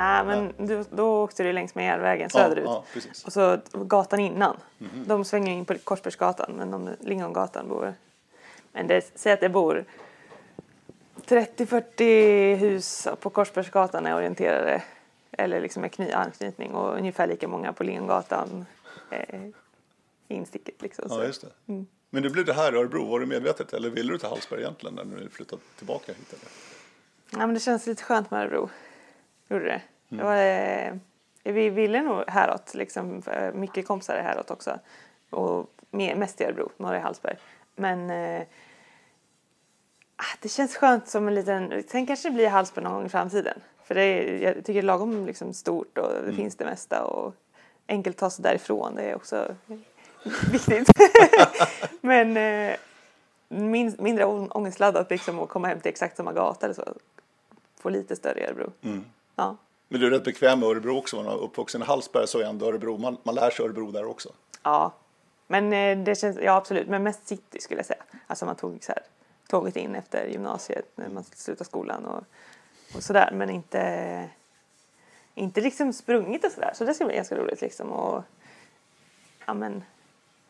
Nej, men du, då åkte du längs med järnvägen söderut. Ja, precis. Och så gatan innan. De svänger in på Korsbergsgatan, men de, Lingongatan bor... Men det, säg att det bor 30-40 hus på Korsbergsgatan är orienterade eller liksom med kny, anknytning och ungefär lika många på Lingongatan eh, insticket. Liksom, så. Ja, just det. Men nu blev det här i Örebro, var det medvetet eller ville du till Hallsberg egentligen när du flyttade tillbaka hit? Eller? Ja, men det känns lite skönt med Örebro. Gjorde det. det var, eh, vi ville nog häråt, liksom, för mycket kompisar är häråt också. Och mest i Örebro, norra i Hallsberg. Men eh, ah, det känns skönt som en liten, sen kanske det blir Hallsberg någon gång i framtiden. För det är, jag tycker det är lagom liksom, stort och det finns det mesta och enkelt ta sig därifrån. Det är också viktigt. Men eh, min, mindre ångestladdat liksom att komma hem till exakt samma gata eller så. Få lite större i Örebro. Ja. Men du är rätt bekväm med Örebro också, man är uppvuxen i Hallsberg så är ändå Örebro, man, man lär sig Örebro där också. ja. Men eh, det känns, ja absolut, men mest city skulle jag säga. Alltså man tog så här, tåget in efter gymnasiet när man slutade skolan och, och sådär. Men inte, inte liksom sprungit och sådär. Så det ska bli ganska roligt liksom. Och, ja men,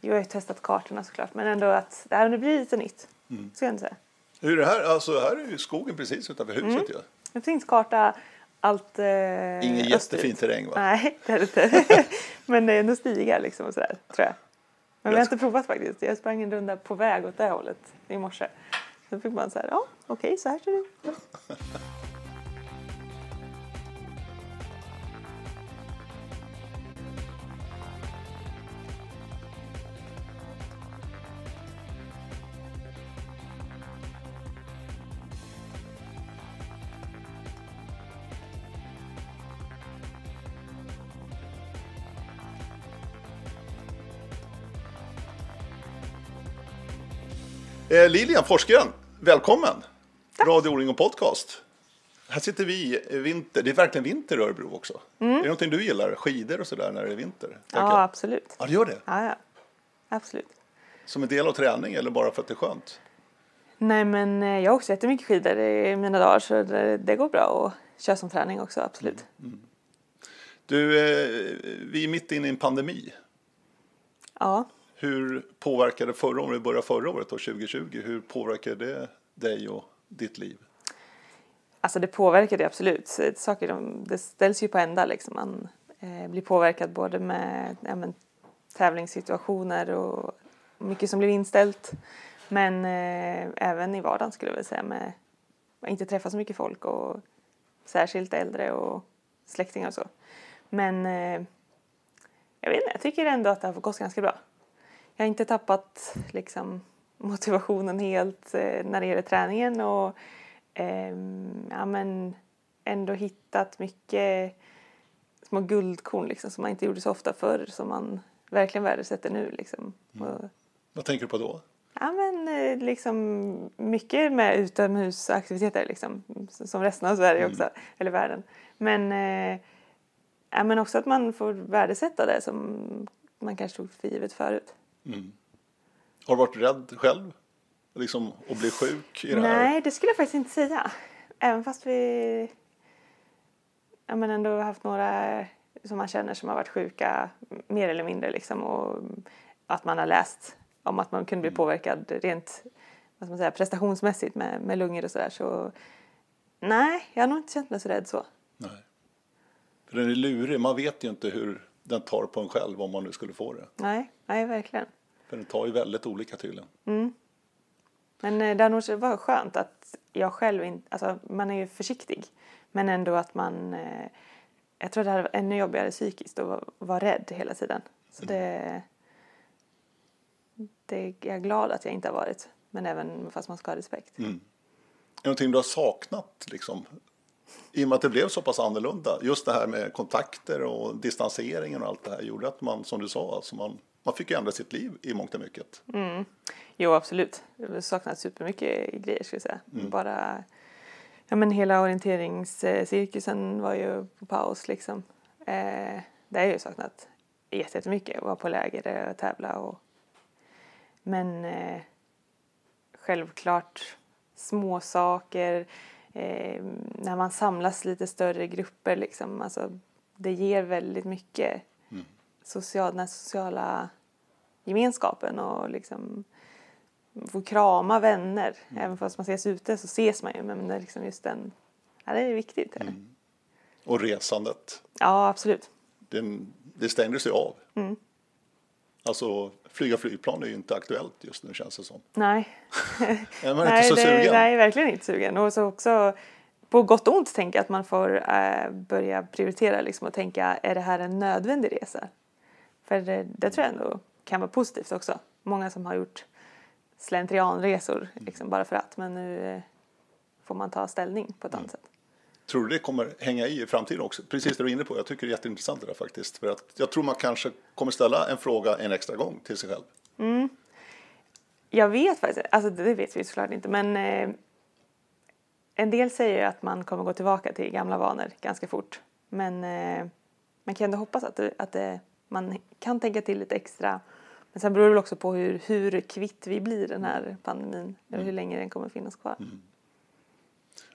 jag har ju testat kartorna såklart. Men ändå att det här blir lite nytt. Ska jag inte säga. Hur är det här? Alltså här är ju skogen precis utanför huset ju. Det finns karta allt eh, Ingen jättefin terräng va? Nej, det är det inte. Men det är ändå stigar liksom och sådär, tror jag. Men vi har inte provat faktiskt. Jag sprang en runda på väg åt det hållet i morse. Så fick man så här, ja okej så här ser det ut. Lilian Forsgren, välkommen! Radio Oling och podcast. Här sitter vi i vinter. Det är verkligen vinter i Örebro också. Är det någonting du gillar? Skidor och sådär när det är vinter? Ja absolut. ja, det gör det. Ja, ja. Absolut. Som en del av träning eller bara för att det är skönt? Nej men eh, jag har också jättemycket skidor i mina dagar så det, det går bra att köra som träning också absolut. Du, eh, vi är mitt inne i en pandemi. Ja. Hur påverkade förra året, vi börjar förra året, då, 2020, hur påverkade det dig och ditt liv? Alltså det påverkar det absolut. Saker de, det ställs ju på ända liksom. Man eh, blir påverkad både med ja, men, tävlingssituationer och mycket som blir inställt. Men eh, även i vardagen skulle jag vilja säga med att inte träffa så mycket folk och särskilt äldre och släktingar och så. Men eh, jag vet inte, jag tycker ändå att det har gått ganska bra. Jag har inte tappat liksom, motivationen helt eh, när det gäller träningen och ehm, ja, men ändå hittat mycket små guldkorn liksom, som man inte gjorde så ofta förr som man verkligen värdesätter nu. Liksom. Och, Vad tänker du på då? ja, men, eh, liksom, mycket med utomhusaktiviteter liksom, som resten av Sverige också, eller världen. Men, eh, ja, men också att man får värdesätta det som man kanske tog för givet förut. Har du varit rädd själv? Liksom att bli sjuk i det här? Nej, det skulle jag faktiskt inte säga. Även fast vi ja, men ändå haft några som man känner som har varit sjuka mer eller mindre liksom och att man har läst om att man kunde bli påverkad rent vad man säga, prestationsmässigt med, med lungor och sådär så nej, jag har nog inte känt mig så rädd så. Nej. För den är lurig, man vet ju inte hur den tar på en själv om man nu skulle få det. Nej, nej verkligen. För den tar ju väldigt olika tydligen. Men eh, det har nog varit skönt att jag själv inte, alltså man är ju försiktig men ändå att man, eh, jag tror det hade varit ännu jobbigare psykiskt att vara, rädd hela tiden. Så det, det är jag glad att jag inte har varit. Men även fast man ska ha respekt. Är det någonting du har saknat liksom? I och med att det blev så pass annorlunda. Just det här med kontakter och distanseringen och allt det här gjorde att man, som du sa, alltså man, man fick ju ändra sitt liv i mångt och mycket. Jo, absolut. Har saknat supermycket grejer skulle jag säga. Bara, ja men hela orienteringscirkusen var ju på paus liksom. Eh, det har jag ju saknat jätte- jättemycket. Vara på läger och tävla och men eh, självklart små saker. Eh, när man samlas lite större grupper liksom. Alltså, det ger väldigt mycket social, den här sociala gemenskapen och liksom få krama vänner. Även fast man ses ute så ses man ju men det är liksom just den, ja det är viktigt. det. Och resandet, Ja absolut. det, det stängdes ju av. Alltså flyga flygplan är ju inte aktuellt just nu känns det som. Nej. Är man nej, inte så det, sugen? nej, verkligen inte sugen. Och så också på gott och ont tänker jag att man får eh, börja prioritera liksom och tänka, är det här en nödvändig resa? För det, det tror jag ändå kan vara positivt också. Många som har gjort slentrianresor liksom bara för att, men nu eh, får man ta ställning på ett annat sätt. Tror du det kommer hänga i i framtiden också? Precis det du är inne på. Jag tycker det är jätteintressant det där faktiskt. För att jag tror man kanske kommer ställa en fråga en extra gång till sig själv. Jag vet faktiskt alltså det vet vi såklart inte, men eh, en del säger ju att man kommer gå tillbaka till gamla vanor ganska fort. Men eh, man kan ändå hoppas att, det, att det, man kan tänka till lite extra. Men sen beror det väl också på hur, hur kvitt vi blir den här pandemin, eller hur länge den kommer finnas kvar.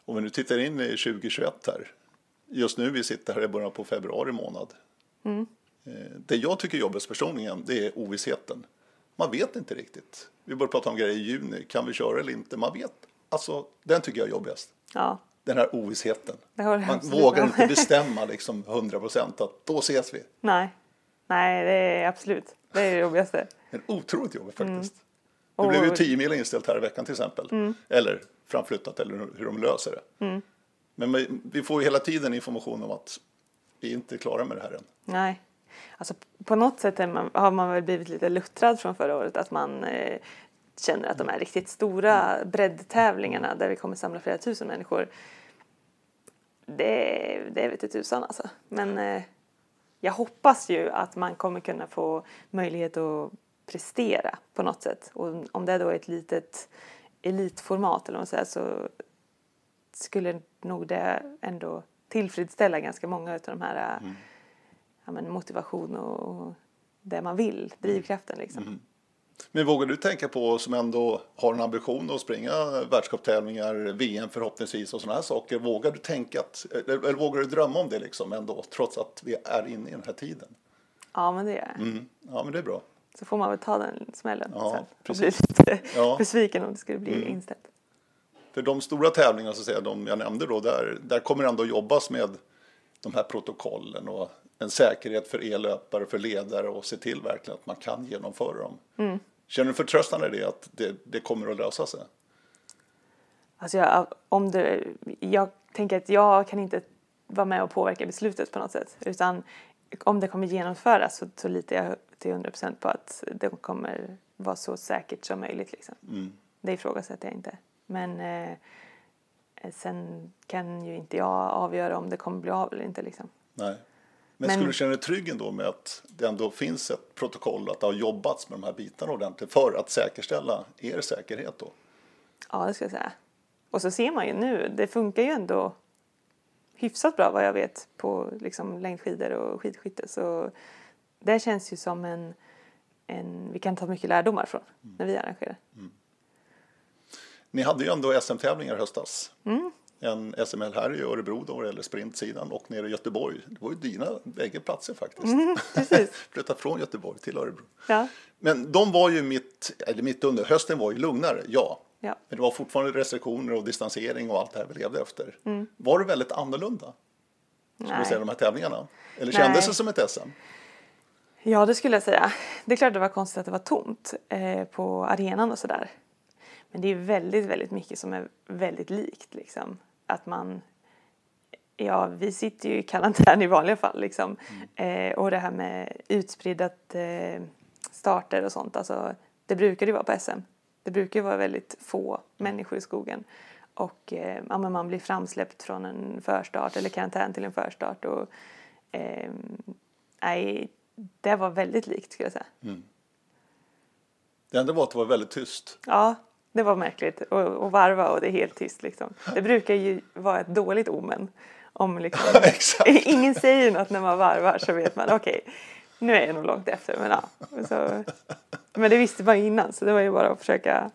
Om vi nu tittar in i 2021 här. Just nu vi sitter här i början på februari månad. Mm. Eh, Det jag tycker är jobbigast personligen det är ovissheten. Man vet inte riktigt. Vi börjar prata om grejer i juni. Kan vi köra eller inte? Man vet. Alltså, den tycker jag är jobbigast. Ja, Den här ovissheten. det Man vågar inte bestämma liksom 100 procent att då ses vi. Nej, nej det är absolut, det är det jobbigaste. Det är otroligt jobbigt faktiskt. Det Och- blev ju 10 mil inställt här i veckan till exempel. Eller framflyttat eller hur de löser det. Men vi- får ju hela tiden information om att vi inte är klara med det här än. Nej. Alltså, på något sätt man, har man väl blivit lite luttrad från förra året. Att man eh, känner att de här riktigt stora breddtävlingarna där vi kommer samla flera tusen människor. Det, det vi till tusan alltså. Men eh, jag hoppas ju att man kommer kunna få möjlighet att prestera på något sätt. Och om det då är ett litet elitformat eller vad man säger så skulle nog det ändå tillfredsställa ganska många av de här Mm. ja, men motivation och, och det man vill, drivkraften liksom. Mm. Men vågar du tänka på som ändå har en ambition att springa världscuptävlingar, VM förhoppningsvis och sådana här saker. Vågar du tänka att, eller, eller vågar du drömma om det liksom ändå trots att vi är inne i den här tiden? Ja men det gör jag. Mm. Ja men det är bra. Så får man väl ta den smällen Ja, sen och precis. bli lite Ja. Mm. besviken om det skulle bli inställt. För de stora tävlingarna, så att säga, de jag nämnde då, där, där kommer det ändå jobbas med de här protokollen och en säkerhet för e-löpare, för ledare och se till verkligen att man kan genomföra dem. Känner du förtröstan i det, att det, det kommer att lösa sig? Alltså jag, om det, jag tänker att jag kan inte vara med och påverka beslutet på något sätt. Utan om det kommer genomföras så, så litar jag till 100% på att det kommer vara så säkert som möjligt. Liksom. Mm. Det ifrågasätter jag inte. Men eh, sen kan ju inte jag avgöra om det kommer bli av eller inte. Liksom. Nej. Men, Men- skulle du känna dig trygg ändå med att det ändå finns ett protokoll, att det har jobbats med de här bitarna ordentligt för att säkerställa er säkerhet då? Ja, det ska jag säga. Och så ser man ju nu, det funkar ju ändå hyfsat bra vad jag vet på liksom, längdskidor och skidskytte. Så det känns ju som en, en vi kan ta mycket lärdomar från när vi arrangerar. Ni hade ju ändå SM-tävlingar i höstas. Mm. En SML här i Örebro då, gäller sprintsidan och nere i Göteborg. Det var ju dina bägge platser faktiskt. Mm. Flytta från Göteborg till Örebro. Ja, Men de var ju mitt, eller mitt under, hösten var ju lugnare, ja. ja. Men det var fortfarande restriktioner och distansering och allt det här vi levde efter. Mm. Var det väldigt annorlunda? Skulle du säga Nej. de här tävlingarna? Eller Nej. kändes det som ett SM? Ja, det skulle jag säga. Det är klart det var konstigt att det var tomt eh, på arenan och sådär. Men det är väldigt, väldigt mycket som är väldigt likt liksom. Att man Ja, vi sitter ju i karantän i vanliga fall liksom. Eh, och det här med utspriddat eh, starter och sånt, alltså det brukar det vara på SM. Det brukar ju vara väldigt få människor i skogen. Och eh, ja, man blir framsläppt från en förstart eller karantän till en förstart. Och, eh, nej, det var väldigt likt skulle jag säga. Det enda var att det var väldigt tyst. Ja, det var märkligt. Och, och varva och det är helt tyst liksom. Det brukar ju vara ett dåligt omen. Om liksom, ingen säger något när man varvar så vet man okej, nu är jag nog långt efter. Men, ja, så, men det visste man ju innan så det var ju bara att försöka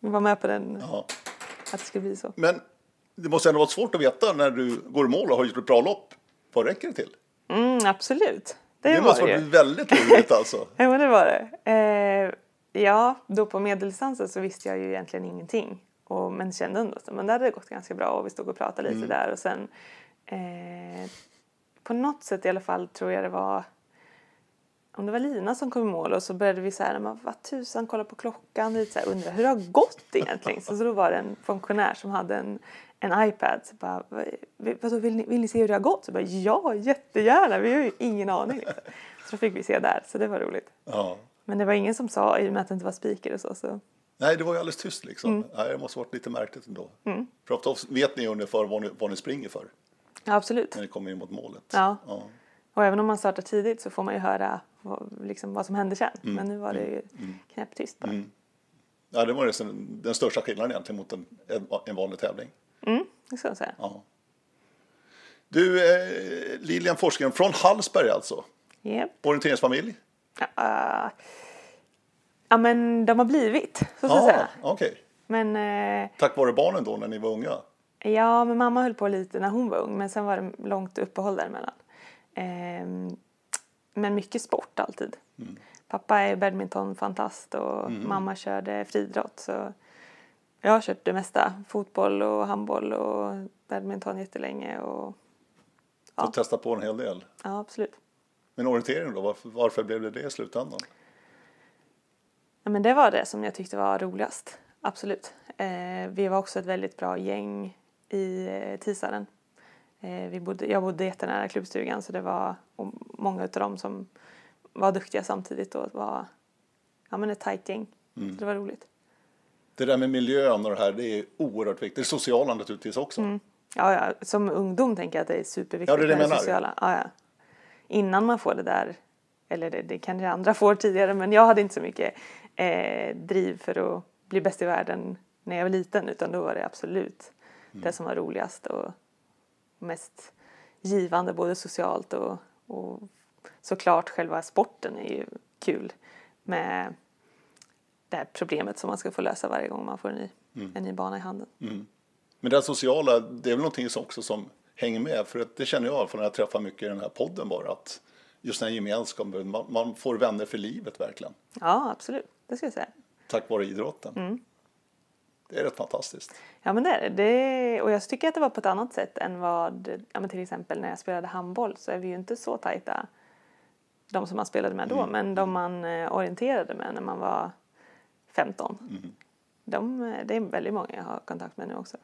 vara med på den, Ja. att det skulle bli så. Men det måste ändå vara svårt att veta när du går i mål och har gjort ett bra lopp. Vad räcker det till? Mm, absolut. Det, Det var måste vara ju. väldigt roligt alltså. Ja, men det var det. Eh, ja, då på medeldistansen så visste jag ju egentligen ingenting. Och, men kände ändå att men det hade gått ganska bra och vi stod och pratade lite där och sen eh, på något sätt i alla fall tror jag det var om det var Lina som kom i mål och så började vi så här, men vad tusan, kolla på klockan, lite så här, undra hur det har gått egentligen. Så, så då var det en funktionär som hade en, en iPad. Så bara, "Vad- vadå, vill ni, vill ni se hur det har gått? Så bara, ja, jättegärna, vi har ju ingen aning. Liksom. Så då fick vi se där, så det var roligt. Ja. Men det var ingen som sa, i och med att det inte var speaker och så. så. Nej, det var ju alldeles tyst liksom. Mm. Nej, det måste varit lite märkligt ändå. För ofta vet ni ungefär vad ni, vad ni springer för Ja, absolut. när ni kommer in mot målet. Ja. Ja. Och även om man startar tidigt så får man ju höra vad, liksom, vad som hände sen. Mm. Men nu var det ju knäpptyst bara. Ja, det var nästan den största skillnaden egentligen mot en, en, en vanlig tävling. Mm, det ska jag säga. Ja. Du, eh, Lilian Forsgren från Hallsberg alltså. Yep. Orienteringsfamilj? Äh, ja, men de har blivit, så ska jag Ja, säga. okej. Men eh, Tack vare barnen då när ni var unga? ja, men mamma höll på lite när hon var ung, men sen var det långt uppehåll däremellan. Ehm, men mycket sport alltid. Pappa är badmintonfantast och mamma körde friidrott. Så jag har kört det mesta. Fotboll och handboll och badminton jättelänge. Och, Ja. Och testa på en hel del. ja, absolut. Men orientering då, varför, varför blev det det i slutändan? Ja, men det var det som jag tyckte var roligast. Absolut. Eh, vi var också ett väldigt bra gäng i eh, Tisaren. Eh, vi bodde, jag bodde jättenära klubbstugan så det var många av dem som var duktiga samtidigt och var ja, men ett tajt gäng. Mm. Så det var roligt. Det där med miljön och det här, det är oerhört viktigt. Det sociala naturligtvis också. Mm. Ja, ja, som ungdom tänker jag att det är superviktigt Ja, det är det menar. sociala. Ja, ja. Innan man får det där, eller det, det kanske andra får tidigare, men jag hade inte så mycket eh, driv för att bli bäst i världen när jag var liten, utan då var det absolut Mm. det som var roligast och mest givande både socialt och, och såklart själva sporten är ju kul med det här problemet som man ska få lösa varje gång man får en ny, Mm. en ny bana i handen. Men det sociala, det är väl någonting som också som hänger med. För att det känner jag för när jag träffar mycket i den här podden bara. Att just den här gemenskapen, man, man får vänner för livet verkligen. Ja, absolut. Det ska jag säga. Tack vare idrotten. Mm. Det är rätt fantastiskt. Ja, men det är det. Och jag tycker att det var på ett annat sätt än vad, ja, men till exempel när jag spelade handboll så är vi ju inte så tajta, de som man spelade med då, men de man eh, orienterade med när man var 15. De, eh, det är väldigt många jag har kontakt med nu också.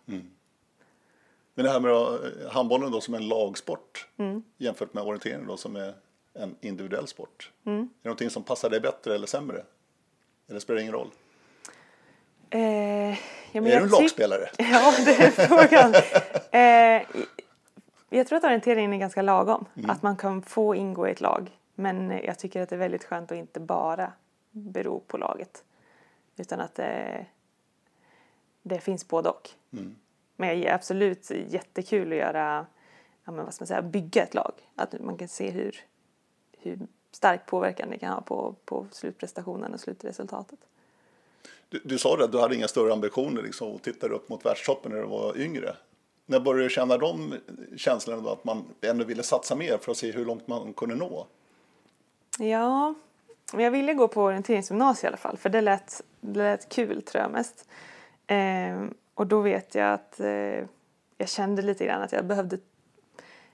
Men det här med då, eh, handbollen då som en lagsport Mm. jämfört med orientering då som är en individuell sport. Mm. Är det någonting som passar dig bättre eller sämre? Eller spelar det ingen roll? Eh, ja, är du en lagspelare? Ja, det är frågan. eh, jag tror att orienteringen är ganska lagom. Att man kan få ingå i ett lag. Men jag tycker att det är väldigt skönt att inte bara bero på laget. Utan att det, det finns både och. Men jag är absolut jättekul att göra, ja, men vad ska man säga, bygga ett lag. Att man kan se hur, hur stark påverkan det kan ha på, på slutprestationen och slutresultatet. Du, du sa det att du hade inga större ambitioner liksom, och tittade upp mot världstoppen när du var yngre. När började du känna de känslorna då, att man ändå ville satsa mer för att se hur långt man kunde nå? Ja, men jag ville gå på orienteringsgymnasiet i alla fall för det lät, det lät kul tror jag mest. Ehm, och då vet jag att eh, jag kände lite grann att jag behövde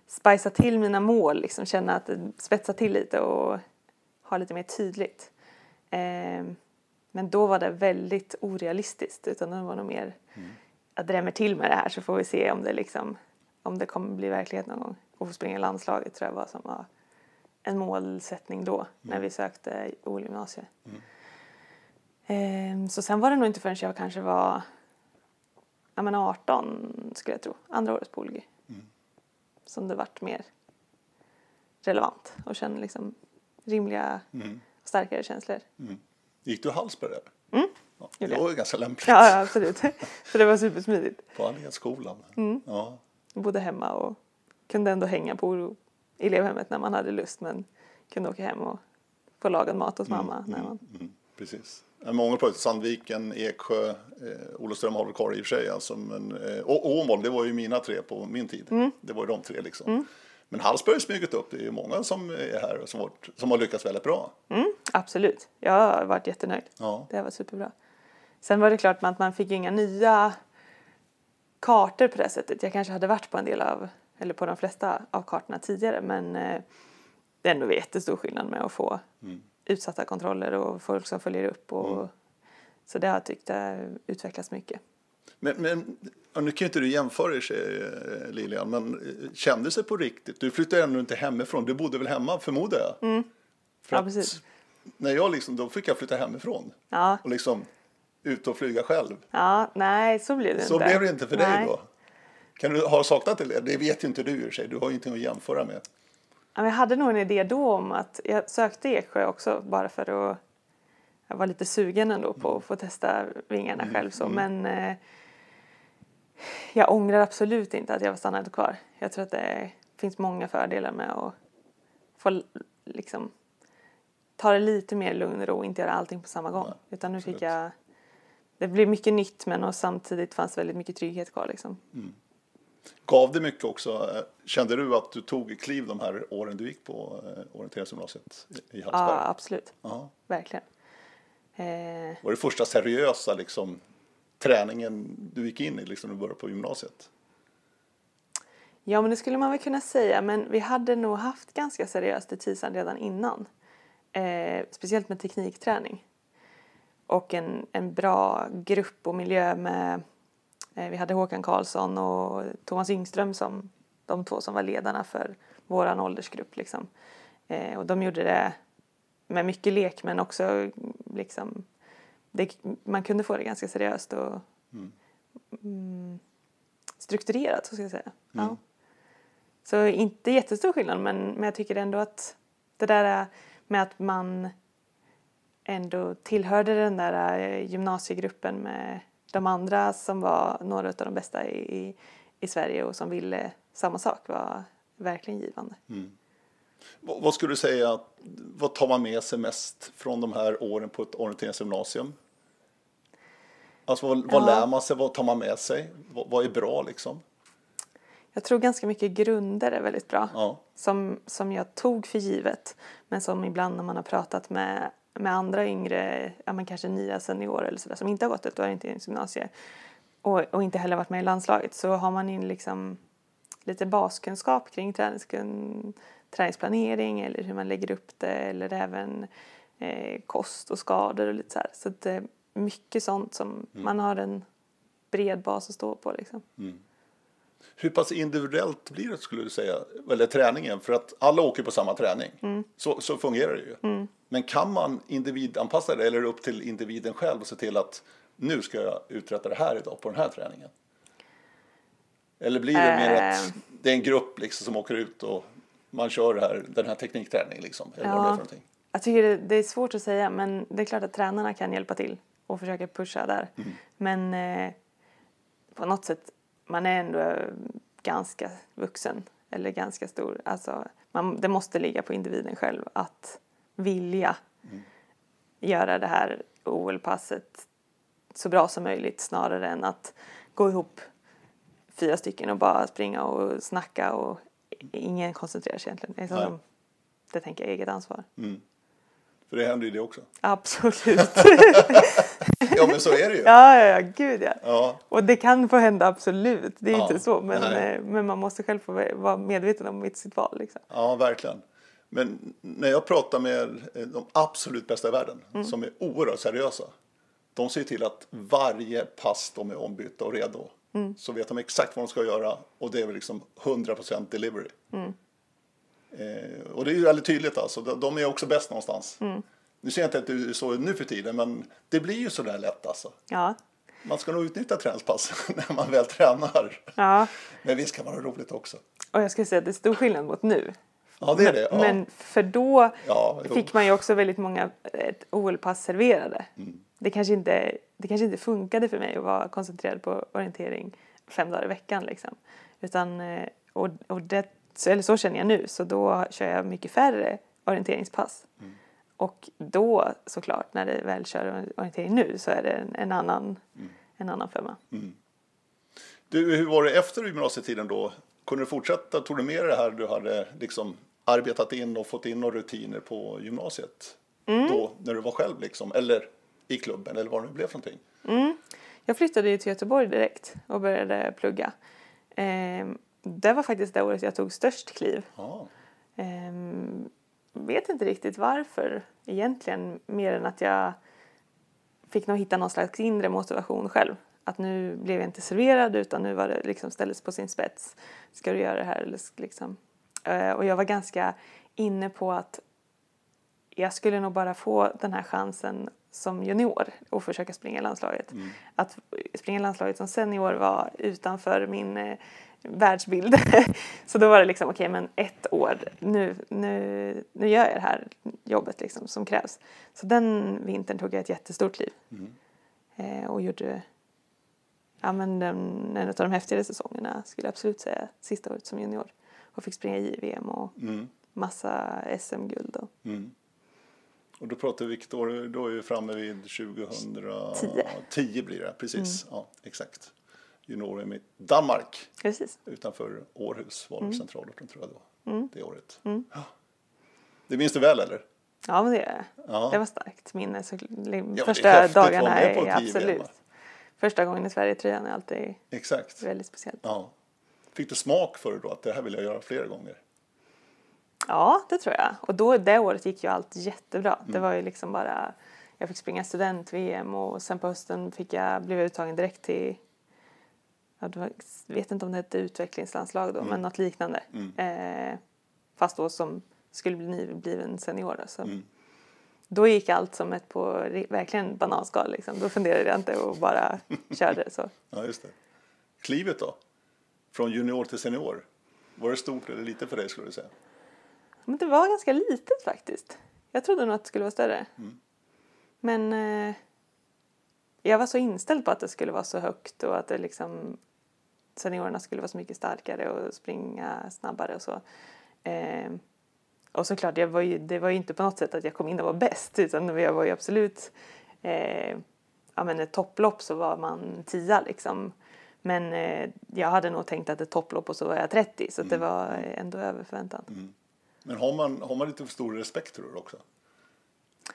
spicea till mina mål, liksom känna att det spetsa till lite och ha lite mer tydligt. Ehm, men då var det väldigt orealistiskt utan det var nog mer jag drämmer till med det här så får vi se om det liksom om det kommer bli verklighet någon gång. Och få springa landslaget tror jag var som var en målsättning då när vi sökte OL-gymnasiet. Ehm, så sen var det nog inte förrän jag kanske var ja, men 18 skulle jag tro, andra året på OLG. Som det vart mer relevant och kände liksom rimliga och starkare känslor. Gick du Hallsberg där? Mm, Ja, det jag. var ju ganska lämpligt Ja, ja absolut. så det var supersmidigt. på Allighetsskolan. Mm. Ja. Jag bodde hemma och kunde ändå hänga på elevhemmet när man hade lust men kunde åka hem och få lagad mat hos mamma. När man... Mm, precis. Många pratar Sandviken, Eksjö, eh, Olofström har väl kvar i och för sig. Alltså, men, eh, och Åmål, det var ju mina tre på min tid. Mm. Det var ju de tre liksom. Men Hallsberg har smugit upp, det är ju många som är här som, varit, som har lyckats väldigt bra. Mm, absolut, jag har varit jättenöjd. Ja. Det har varit superbra. Sen var det klart att man fick inga nya kartor på det sättet. Jag kanske hade varit på en del av, eller på de flesta av kartorna tidigare men eh, det är ändå jättestor skillnad med att få utsatta kontroller och folk som följer upp och så det har jag tyckt har utvecklats mycket. Men, men ja, nu kan ju inte du jämföra sig, eh, Lilian, men eh, kändes det på riktigt? Du flyttade ännu inte hemifrån, du bodde väl hemma förmodar jag? För Mm. Ja, att precis. När jag liksom, då fick jag flytta hemifrån Ja, och liksom ut och flyga själv. ja nej så blev det Så inte. blev det inte för dig Nej. då? Kan du ha saknat det? Det vet ju inte du i för sig, du har ju ingenting att jämföra med. Jag hade nog en idé då om att jag sökte Eksjö också bara för att jag var lite sugen ändå på att få testa vingarna själv så men eh, jag ångrar absolut inte att jag stannade kvar. Jag tror att det finns många fördelar med att få liksom ta det lite mer lugn och ro och inte göra allting på samma gång. Nej, Utan nu fick jag det blev mycket nytt men och samtidigt fanns väldigt mycket trygghet kvar liksom. Gav det mycket också? Kände du att du tog kliv de här åren du gick på eh, orienteringsgymnasiet i- i Ja, Hallsberg? absolut. Ja. Verkligen. Eh, Var det första seriösa liksom, träningen du gick in i liksom, när du började på gymnasiet? Ja, men det skulle man väl kunna säga. Men vi hade nog haft ganska seriöst i TISAN redan innan. Eh, speciellt med teknikträning. Och en, en bra grupp och miljö med... Eh, vi hade Håkan Karlsson och Thomas Yngström som de två som var ledarna för våran åldersgrupp. Liksom. Eh, och de gjorde det med mycket lek men också liksom... Det, man kunde få det ganska seriöst och mm, strukturerat, så ska jag säga. Ja. Så inte jättestor skillnad, men, men jag tycker ändå att det där med att man ändå tillhörde den där eh, gymnasiegruppen med de andra som var några av de bästa i, i, Sverige och som ville samma sak var verkligen givande. Vad, vad skulle du säga, vad tar man med sig mest från de här åren på ett orienteringsgymnasium? Alltså vad, vad Ja. lär man sig, vad tar man med sig, vad, vad är bra liksom? Jag tror ganska mycket grunder är väldigt bra. Ja. Som, som jag tog för givet. Men som ibland när man har pratat med, med andra yngre, ja men kanske nya seniorer eller sådär som inte har gått ett orienteringsgymnasie och, och inte heller varit med i landslaget så har man in liksom lite baskunskap kring träningskun, träningsplanering eller hur man lägger upp det eller även eh, kost och skador och lite så här. Så det är mycket sånt som man har en bred bas att stå på liksom. Hur pass individuellt blir det skulle du säga, eller träningen? För att alla åker på samma träning. Så, så fungerar det ju. Men kan man individanpassa det eller är det upp till individen själv och se till att nu ska jag uträtta det här idag på den här träningen? Eller blir det mer Eh. att det är en grupp liksom som åker ut och man kör här, den här teknikträningen liksom? Eller vad det är för Ja. någonting? Jag tycker det, det är svårt att säga men det är klart att tränarna kan hjälpa till och försöka pusha där. Men eh, på något sätt, man är ändå eh, ganska vuxen eller ganska stor. Alltså, man, det måste ligga på individen själv att vilja göra det här OL-passet så bra som möjligt snarare än att gå ihop fyra stycken och bara springa och snacka och ingen koncentrerar sig egentligen. Det, är som, det tänker jag eget ansvar. För det händer ju det också. Absolut. Ja men så är det ju. ja, ja, ja, gud ja. Ja. Och det kan få hända absolut, det är Ja, inte så. Men, nej. eh, men man måste själv få vara medveten om sitt val. Liksom. Ja, verkligen. Men när jag pratar med eh, de absolut bästa i världen, som är oerhört seriösa, de ser till att varje pass de är ombytta och redo, så vet de exakt vad de ska göra och det är väl liksom 100% delivery. Eh, och det är ju väldigt tydligt alltså, de, är också bäst någonstans. Nu ser jag inte att det är så nu för tiden, men det blir ju så där lätt alltså. Ja, Man ska nog utnyttja träningspass när man väl tränar. ja. Men visst kan man ha roligt också. Och jag skulle säga att det är stor skillnad mot nu. Ja, det är det. Ja. Men för då Ja, fick man ju också väldigt många OL-pass serverade. Mm. Det, kanske inte, det kanske inte funkade för mig att vara koncentrerad på orientering fem dagar i veckan. Liksom. Utan, eh, och, och det, eller så känner jag nu, så då kör jag mycket färre orienteringspass. Mm. Och då såklart när det väl kör orientering nu så är det en, en annan, en annan femma. Du, hur var det efter gymnasietiden då? Kunde du fortsätta? Tog du med dig det här du hade liksom arbetat in och fått in några rutiner på gymnasiet? Då, när du var själv liksom, eller i klubben eller vad det nu blev för någonting? Jag flyttade ju till Göteborg direkt och började plugga. Ehm, det var faktiskt det året jag tog störst kliv. Ja. Ehm, vet inte riktigt varför egentligen, mer än att jag fick nog hitta någon slags inre motivation själv. Att nu blev jag inte serverad utan nu var det liksom ställdes på sin spets. Ska du göra det här? Eller liksom. Eh, Och jag var ganska inne på att jag skulle nog bara få den här chansen som junior och försöka springa landslaget. Att springa landslaget som senior var utanför min eh, världsbild. Så då var det liksom, okej men ett år, nu, nu, nu gör jag det här jobbet liksom som krävs. Så den vintern tog jag ett jättestort kliv. Eh, och gjorde ja, men den, en av de häftigare säsongerna skulle jag absolut säga sista året som junior. Och fick springa JVM och Mm. massa SM-guld. Och, Mm. Och då pratar vi vilket år? Då är vi framme vid 2010. Tio. 10 blir det, precis. Ja, exakt. Junior-EM i Danmark precis. utanför Århus var det centralorten tror jag då. Mm. Det året. Ja. Det minns du väl eller? Ja, men det, Ja. det var starkt minne. Så, första dagarna är absolut. Första gången i Sverige-tröjan är alltid Exakt. väldigt speciellt. Ja. Fick du smak för det då att det här vill jag göra flera gånger? Ja, det tror jag. Och då, det året gick ju allt jättebra. Mm. Det var ju liksom bara, jag fick springa student-VM och sen på hösten fick jag, blev jag uttagen direkt till, jag vet inte om det hette utvecklingslandslag Mm. då, men något liknande. Eh, fast då som skulle bli nybliven senior. Då, så. Mm. Då gick allt som ett på verkligen bananskal. Liksom. Då funderade jag inte och bara körde. Så. Ja, just det. Klivet då? Från junior till senior? Var det stort eller lite för dig skulle du säga? Men det var ganska litet faktiskt. Jag trodde nog att det skulle vara större. Men eh, jag var så inställd på att det skulle vara så högt och att det liksom seniorerna skulle vara så mycket starkare och springa snabbare och så. Eh, och såklart, jag var ju, det var ju inte på något sätt att jag kom in och var bäst utan jag var ju absolut eh, ja, men ett topplopp så var man tia liksom. Men eh, jag hade nog tänkt att ett topplopp och så var jag 30 så att det var ändå över förväntan. Men har man, har man lite för stor respekt tror du också?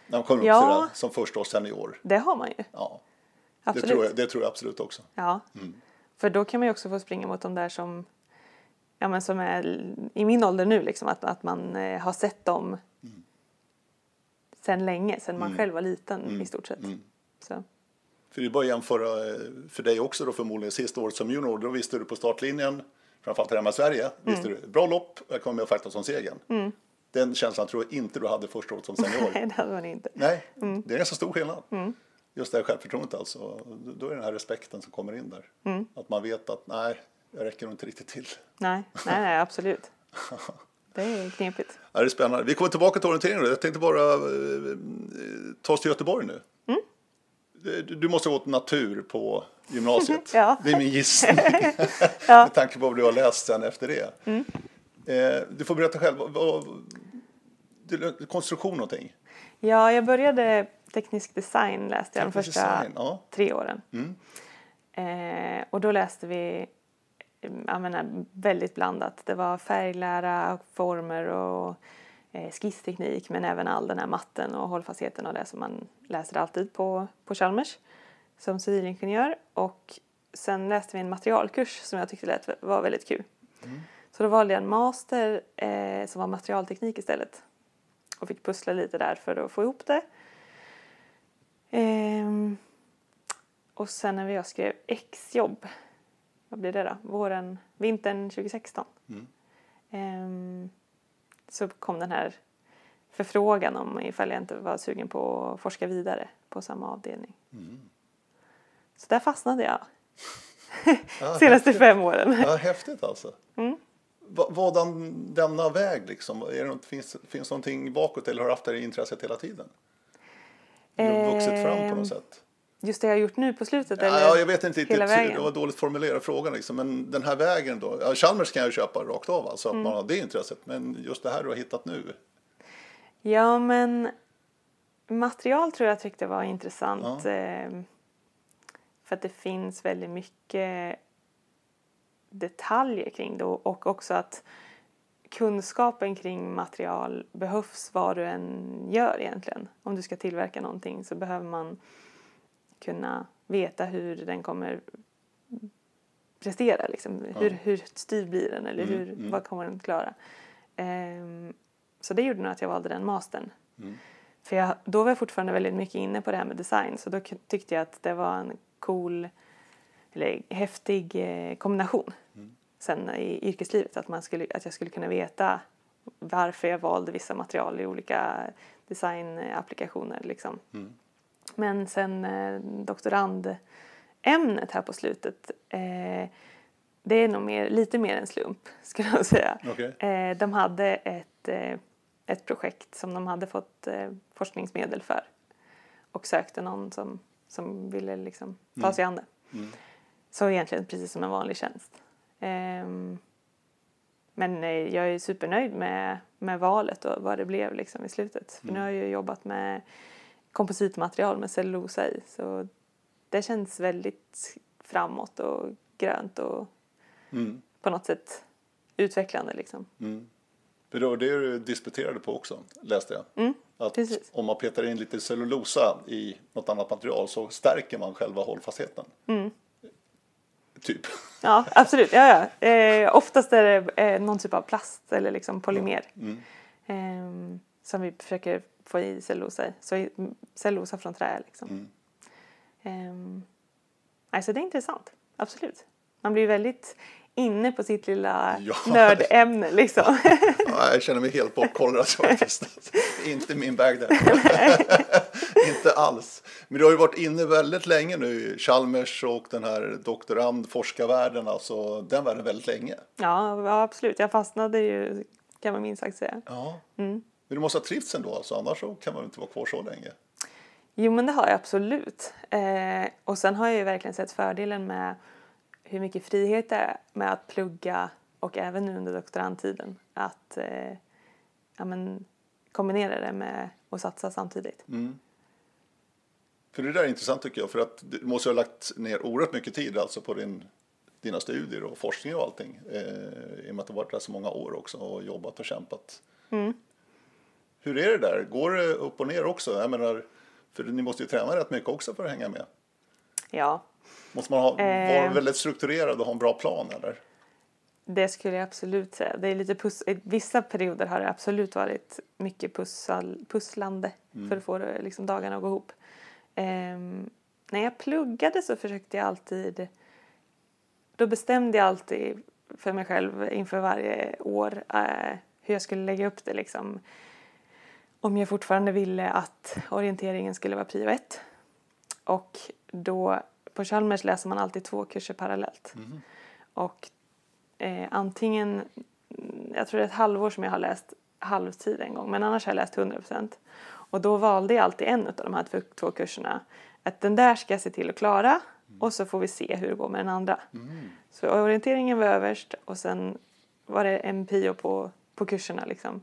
När man kommer upp Ja. sådär, som första års senior. Det har man ju. Ja, det Absolut. tror, jag, det tror jag absolut också. Ja. För då kan man ju också få springa mot de där som, ja, men som är i min ålder nu, liksom, att, att man eh, har sett dem sen länge, sen man själv var liten i stort sett. Så. För det är bara att jämföra eh, för dig också då förmodligen sista året som junior. Då visste du på startlinjen, framförallt hemma i Sverige, visste du bra lopp, jag kommer med och fightas om segern. Den känslan tror jag inte du hade första året som senior. Nej, det hade man inte. Nej, det är en ganska stor skillnad. Just det här självförtroendet alltså. Då är det den här respekten som kommer in där. Att man vet att nej, jag räcker nog inte riktigt till. Nej, nej, nej, absolut. Det är knepigt. Ja, det är spännande. Vi kommer tillbaka till orienteringen. Jag tänkte bara eh, ta oss till Göteborg nu. Du, du måste ha gått natur på gymnasiet. Ja. Det är min gissning. Ja. Med tanke på vad du har läst sen efter det. Eh, du får berätta själv. Vad, du, konstruktion någonting? Ja, jag började teknisk design läste jag de Teknisk första design, ja. tre åren. Eh, och då läste vi eh, jag menar, väldigt blandat. Det var färglära, former och eh, skissteknik men även all den här matten och hållfastheten och det som man läser alltid på, på Chalmers som civilingenjör. Och sen läste vi en materialkurs som jag tyckte lät, var väldigt kul. Så då valde jag en master eh, som var materialteknik istället och fick pussla lite där för att få ihop det. Ehm, och sen när jag skrev exjobb, vad blir det då? Våren, vintern 2016. Ehm, så kom den här förfrågan om ifall jag inte var sugen på att forska vidare på samma avdelning. Så där fastnade jag Ja, senaste fem åren. Ja, häftigt alltså. Mm. Va- Vadan denna väg liksom? Är det något, finns, finns någonting bakåt eller har du haft det intresset hela tiden? Du har vuxit fram på Ehm, något sätt? Just det jag har gjort nu på slutet? eller Ja, jag vet inte riktigt, det var dåligt formulerad frågan liksom. Men den här vägen då? Ja, Chalmers kan jag köpa rakt av alltså, att Mm. man har det intresset. Men just det här du har hittat nu? Ja, men material tror jag tyckte var intressant. Eh, för att det finns väldigt mycket detaljer kring det och också att kunskapen kring material behövs vad du än gör egentligen. Om du ska tillverka någonting så behöver man kunna veta hur den kommer prestera. Liksom. Ja. Hur, hur styrd blir den eller mm, hur, mm. vad kommer den klara? Um, så det gjorde nog att jag valde den mastern. Mm. För jag, då var jag fortfarande väldigt mycket inne på det här med design så då tyckte jag att det var en cool eller häftig eh, kombination mm. sen i yrkeslivet. Att, man skulle, att jag skulle kunna veta varför jag valde vissa material i olika designapplikationer. Liksom. Mm. Men sen eh, doktorandämnet här på slutet eh, det är nog mer, lite mer en slump skulle jag säga. Okay. Eh, de hade ett, eh, ett projekt som de hade fått eh, forskningsmedel för och sökte någon som, som ville liksom ta mm. sig an det. Mm. Så egentligen precis som en vanlig tjänst. Ehm, men jag är supernöjd med, med valet och vad det blev liksom i slutet. För nu mm. har jag jobbat med kompositmaterial med cellulosa i så det känns väldigt framåt och grönt och mm. på något sätt utvecklande liksom. Mm. För det var det du disputerade på också, läste jag. Mm, att precis. om man petar in lite cellulosa i något annat material så stärker man själva hållfastheten. Mm. Typ. Ja, absolut. Ja, ja. Eh, oftast är det eh, någon typ av plast eller liksom polymer mm. eh, som vi försöker få i cellulosa i. Så cellulosa från trä liksom. Mm. Eh, alltså det är intressant, absolut. Man blir väldigt inne på sitt lilla ja. nördämne liksom. Ja, jag känner mig helt bortkollrad faktiskt. Inte min bag där. Inte alls. Men du har ju varit inne väldigt länge nu Chalmers och den här doktorand forskarvärlden, alltså den världen väldigt länge. Ja, ja, absolut. Jag fastnade ju kan man minst sagt säga. Ja. Mm. Men du måste ha trivts ändå, alltså, annars kan man inte vara kvar så länge. Jo, men det har jag absolut. Eh, och sen har jag ju verkligen sett fördelen med hur mycket frihet det är med att plugga och även nu under doktorandtiden att eh, ja, men, kombinera det med att satsa samtidigt. Mm. För det där är intressant tycker jag för att du måste ha lagt ner oerhört mycket tid alltså på din, dina studier och forskning och allting eh, i och med att du varit där så många år också och jobbat och kämpat. Mm. Hur är det där? Går det upp och ner också? Jag menar, för ni måste ju träna rätt mycket också för att hänga med. Ja, Måste man ha, vara eh, väldigt strukturerad och ha en bra plan eller? Det skulle jag absolut säga. Det är lite pus I vissa perioder har det absolut varit mycket pussal, pusslande mm. för att få liksom, dagarna att gå ihop. Eh, när jag pluggade så försökte jag alltid, då bestämde jag alltid för mig själv inför varje år eh, hur jag skulle lägga upp det liksom. Om jag fortfarande ville att orienteringen skulle vara prio ett. Och då på Chalmers läser man alltid två kurser parallellt. Mm. Och eh, antingen, jag tror det är ett halvår som jag har läst halvtid en gång, men annars har jag läst 100 procent. Och då valde jag alltid en av de här två, två kurserna. Att den där ska jag se till att klara mm. och så får vi se hur det går med den andra. Mm. Så orienteringen var överst och sen var det en pio på, på kurserna liksom.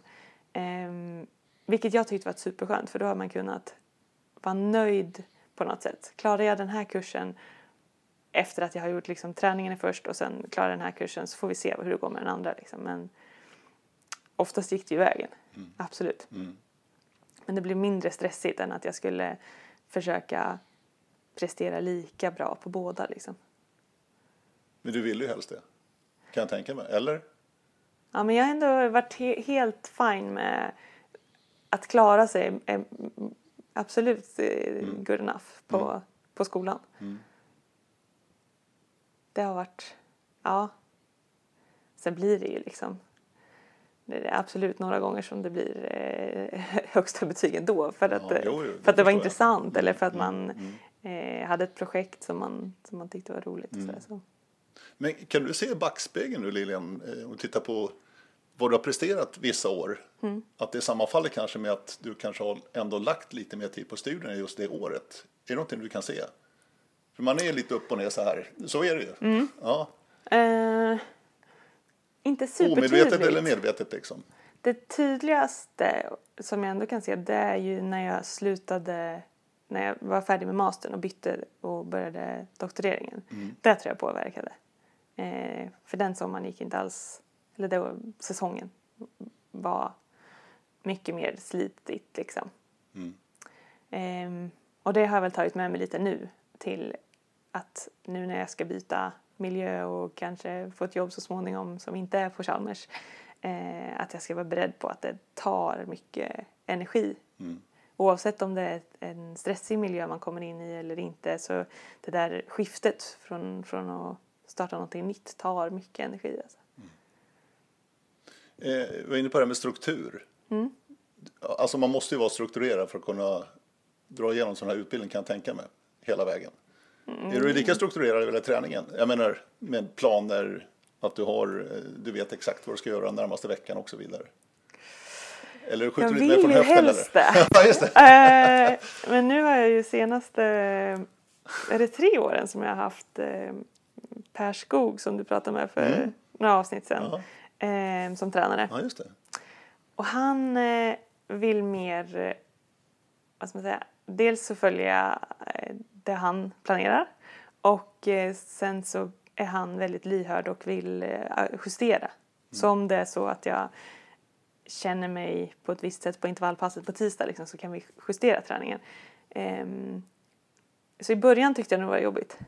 Ehm, vilket jag tyckte var superskönt för då har man kunnat vara nöjd på något sätt. Klarar jag den här kursen efter att jag har gjort liksom, träningen först och sen klarar den här kursen så får vi se hur det går med den andra. Liksom. Men oftast gick det ju vägen, mm. absolut. Mm. Men det blev mindre stressigt än att jag skulle försöka prestera lika bra på båda. Liksom. Men du ville ju helst det, kan jag tänka mig, eller? Ja, men jag har ändå varit he helt fine med att klara sig absolut eh, mm. good enough på, mm. på skolan. Mm. Det har varit, ja. Sen blir det ju liksom det är absolut några gånger som det blir eh, högsta betyg ändå för att, ja, jo, jo, för att det var jag. intressant mm. eller för att mm. man mm. eh, hade ett projekt som man, som man tyckte var roligt. Och så. Men kan du se backspegeln nu Lilian eh, och titta på vad du har presterat vissa år. Mm. Att det sammanfaller kanske med att du kanske har ändå lagt lite mer tid på studierna just det året. Är det någonting du kan se? För man är lite upp och ner så här. Så är det ju. Mm. Ja. Uh, inte supertydligt. Omedvetet eller medvetet liksom? Det tydligaste som jag ändå kan se det är ju när jag slutade, när jag var färdig med mastern och bytte och började doktoreringen. Det tror jag påverkade. Eh, för den sommaren gick inte alls, eller då säsongen var mycket mer slitigt liksom. Ehm, och det har jag väl tagit med mig lite nu till att nu när jag ska byta miljö och kanske få ett jobb så småningom som inte är på Chalmers eh, att jag ska vara beredd på att det tar mycket energi. Oavsett om det är en stressig miljö man kommer in i eller inte så det där skiftet från, från att starta någonting nytt tar mycket energi. Alltså. Eh, vi var inne på det här med struktur. Mm. Alltså man måste ju vara strukturerad för att kunna dra igenom sån här utbildning kan jag tänka mig. Hela vägen. Mm. Är du lika strukturerad i träningen? Jag menar med planer, att du, har, eh, du vet exakt vad du ska göra närmaste veckan och så vidare. Eller skjuter Jag du lite mer från höften? helst eller? det. ja, just det. Eh, men nu har jag ju senaste, är det tre åren som jag har haft eh, Per Skog som du pratade med för Mm. några avsnitt sedan Ja. Eh, som tränare. Ja, just det. Och han eh, vill mer, eh, vad ska man säga, dels så följer jag eh, det han planerar och eh, sen så är han väldigt lyhörd och vill justera. Så om det är så att jag känner mig på ett visst sätt på intervallpasset på tisdag liksom, så kan vi justera träningen. Ehm, så i början tyckte jag nog det var jobbigt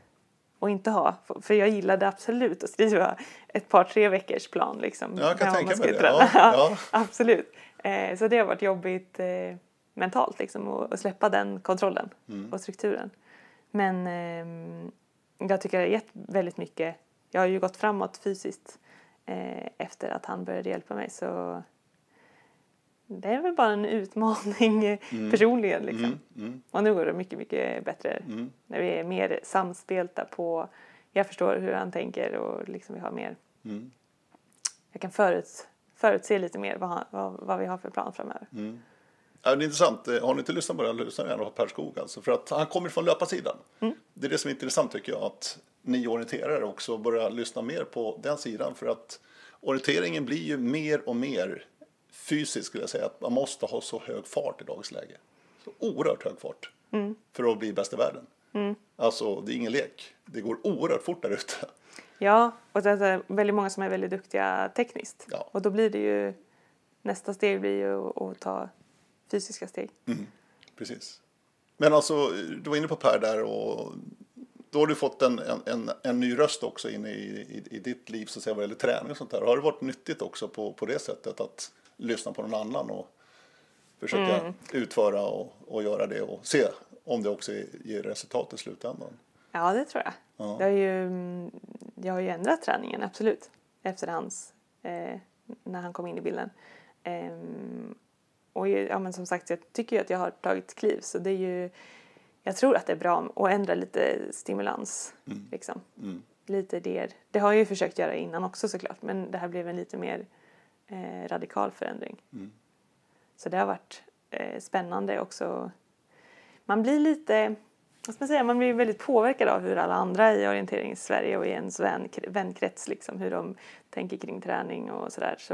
att inte ha, för- jag gillade absolut att skriva ett par tre veckors plan liksom. Ja, jag kan tänka mig det. Ja, ja. absolut. Eh, så det har varit jobbigt eh, mentalt liksom att, att släppa den kontrollen Mm. och strukturen. Men ehm, jag tycker det har gett väldigt mycket. Jag har ju gått framåt fysiskt eh, efter att han började hjälpa mig så det är väl bara en utmaning eh, personligen liksom. Mm, mm, Och nu går det mycket, mycket bättre mm. när vi är mer samspelta på, jag förstår hur han tänker och liksom vi har mer, Mm. jag kan förut, förutse lite mer vad, han, vad, vad vi har för plan framöver. Mm. Ja, det är intressant. Eh, Har ni inte lyssnat på det, lyssna gärna på Per Skog. Alltså, för att han kommer från löparsidan. Det är det som är intressant tycker jag. Att ni orienterare också börjar lyssna mer på den sidan. För att orienteringen blir ju mer och mer fysisk skulle jag säga. Att man måste ha så hög fart i dagens läge. Så oerhört hög fart. För att bli bäst i världen. Alltså det är ingen lek. Det går oerhört fort där ute. Ja, och det är väldigt många som är väldigt duktiga tekniskt. Ja. Och då blir det ju, nästa steg blir ju att, ta fysiska steg. Precis. Men alltså, du var inne på Per där och då har du fått en, en, en, en ny röst också in i, i, i ditt liv så att säga, vad gäller träning och sånt där. Har det varit nyttigt också på, på det sättet att lyssna på någon annan och försöka utföra och, och göra det och se om det också ger resultat i slutändan? Ja, det tror jag. Ja. Det har ju, mm, jag har ju ändrat träningen, absolut, efter hans, eh, när han kom in i bilden. Ehm, och ja, men som sagt, jag tycker ju att jag har tagit kliv, så det är ju, jag tror att det är bra att ändra lite stimulans. Liksom. Mm. Lite idéer. Det har jag ju försökt göra innan också såklart, men det här blev en lite mer eh, radikal förändring. Mm. Så det har varit eh, spännande också. Man blir lite, vad ska man säga, man blir väldigt påverkad av hur alla andra i orienterings-Sverige och i ens vän, vänkrets liksom, hur de tänker kring träning och sådär. Så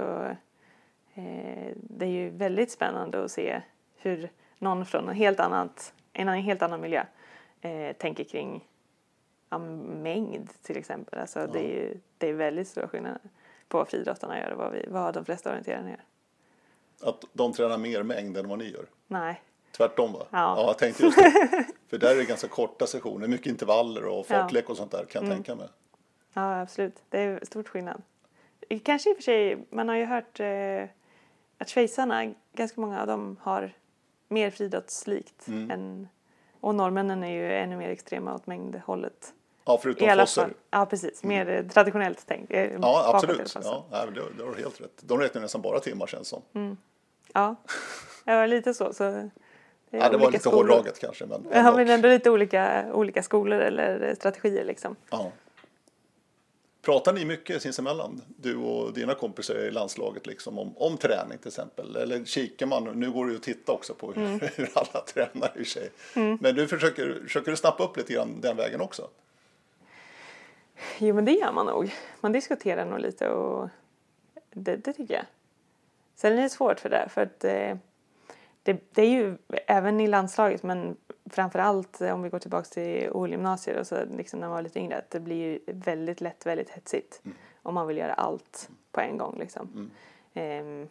eh, det är ju väldigt spännande att se hur någon från en helt, annat, en helt annan miljö eh, tänker kring ja, mängd till exempel. Alltså, det, är det är väldigt stora skillnader på vad friidrottarna gör och vad, vi, vad de flesta orienterarna gör. Att de tränar mer mängd än vad ni gör? Nej, Tvärtom va? Ja. jag tänkte just det. För där är det ganska korta sessioner, mycket intervaller och fartlek och sånt där kan jag tänka mig. Ja, absolut. Det är stor skillnad. Kanske i och för sig, man har ju hört eh, att schweizarna, ganska många av dem har mer friidrottslikt Mm. än och norrmännen är ju ännu mer extrema åt mängdhållet. Ja, förutom alla Fosser. Ja, precis. Mer eh, traditionellt tänkt. eh, Ja, absolut. Ja, det, har du helt rätt. De räknar nästan bara timmar känns som. ja. det var lite så. så det, Ja, det var lite skolor. hårdraget kanske. Men Ja, ändå. men ändå lite olika, olika skolor eller strategier liksom. ja. Pratar ni mycket sinsemellan, du och dina kompisar i landslaget, liksom, om, om träning till exempel? Eller kikar man, nu går det ju att titta också på hur, Mm. hur alla tränar i sig. Men du försöker, försöker du snappa upp lite grann den vägen också? Jo, men det gör man nog. Man diskuterar nog lite och det, det tycker jag. Sen är det svårt för det, för att eh, det, det är ju även i landslaget men framför allt om vi går tillbaka till OL-gymnasiet och så liksom när man var lite yngre att det blir ju väldigt lätt väldigt hetsigt Mm. om man vill göra allt på en gång liksom. Ehm,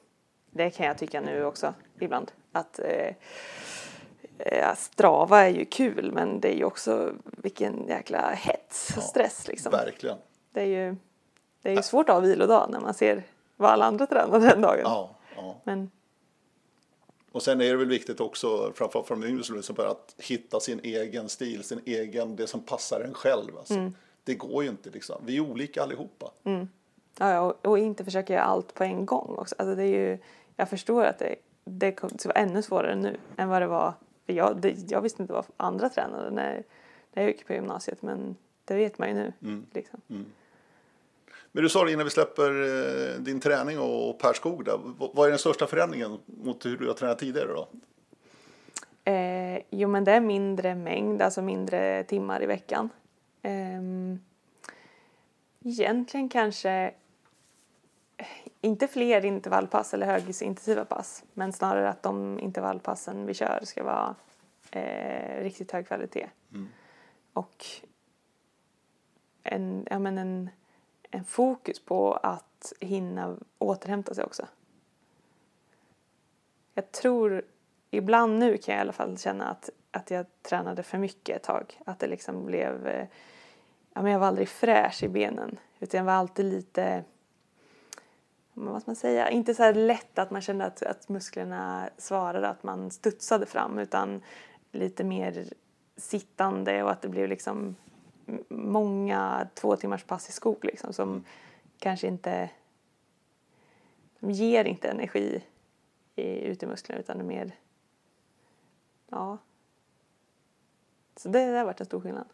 det kan jag tycka nu också ibland att eh, eh, Strava är ju kul men det är ju också vilken jäkla hets och Ja, stress liksom. Verkligen. Det är ju, det är ju svårt att ha vilodag när man ser vad alla andra tränar den dagen. Ja, ja. Men Och sen är det väl viktigt också, framförallt för de yngre studenterna, att hitta sin egen stil, sin egen, det som passar en själv. Alltså. Mm. Det går ju inte liksom. Vi är olika allihopa. Ja, ja, och, och inte försöka göra allt på en gång också. Alltså det är ju, jag förstår att det, det kommer att vara ännu svårare nu än vad det var. För jag, det, jag visste inte vad andra tränade när, när jag gick på gymnasiet men det vet man ju nu. Mm. Liksom. Men du sa det innan vi släpper eh, din träning och Per Skog där. Vad är den största förändringen mot hur du har tränat tidigare då? Eh, jo men det är mindre mängd, alltså mindre timmar i veckan. Ehm, egentligen kanske eh, inte fler intervallpass eller högintensiva pass men snarare att de intervallpassen vi kör ska vara eh, riktigt hög kvalitet. Och en, ja, men en, en fokus på att hinna återhämta sig också. Jag tror, ibland nu kan jag i alla fall känna att, att jag tränade för mycket ett tag. Att det liksom blev, eh, ja men jag var aldrig fräsch i benen. Utan jag var alltid lite, vad ska man säga, inte så här lätt att man kände att, att musklerna svarade, att man studsade fram. Utan lite mer sittande och att det blev liksom många två timmars pass i skog liksom som kanske inte de ger inte energi i, ut i musklerna utan är mer ja så det, det har varit en stor skillnad.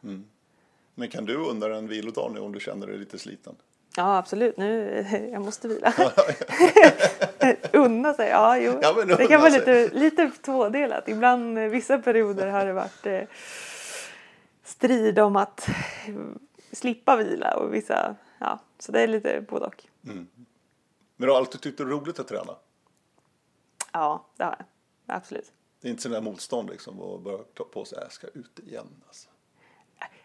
Men kan du undra en vilodag nu om du känner dig lite sliten? Ja absolut, nu jag måste vila. unna sig, ja jo. Ja, det kan vara sig. lite, lite tvådelat. Ibland, eh, vissa perioder har det varit eh, strid om att eh, slippa vila och vissa, ja, så det är lite både och. Men du har alltid tyckt det är roligt att träna? Ja, det har jag. Absolut. Det är inte sådär motstånd liksom att börja ta på sig, jag ska ut igen alltså.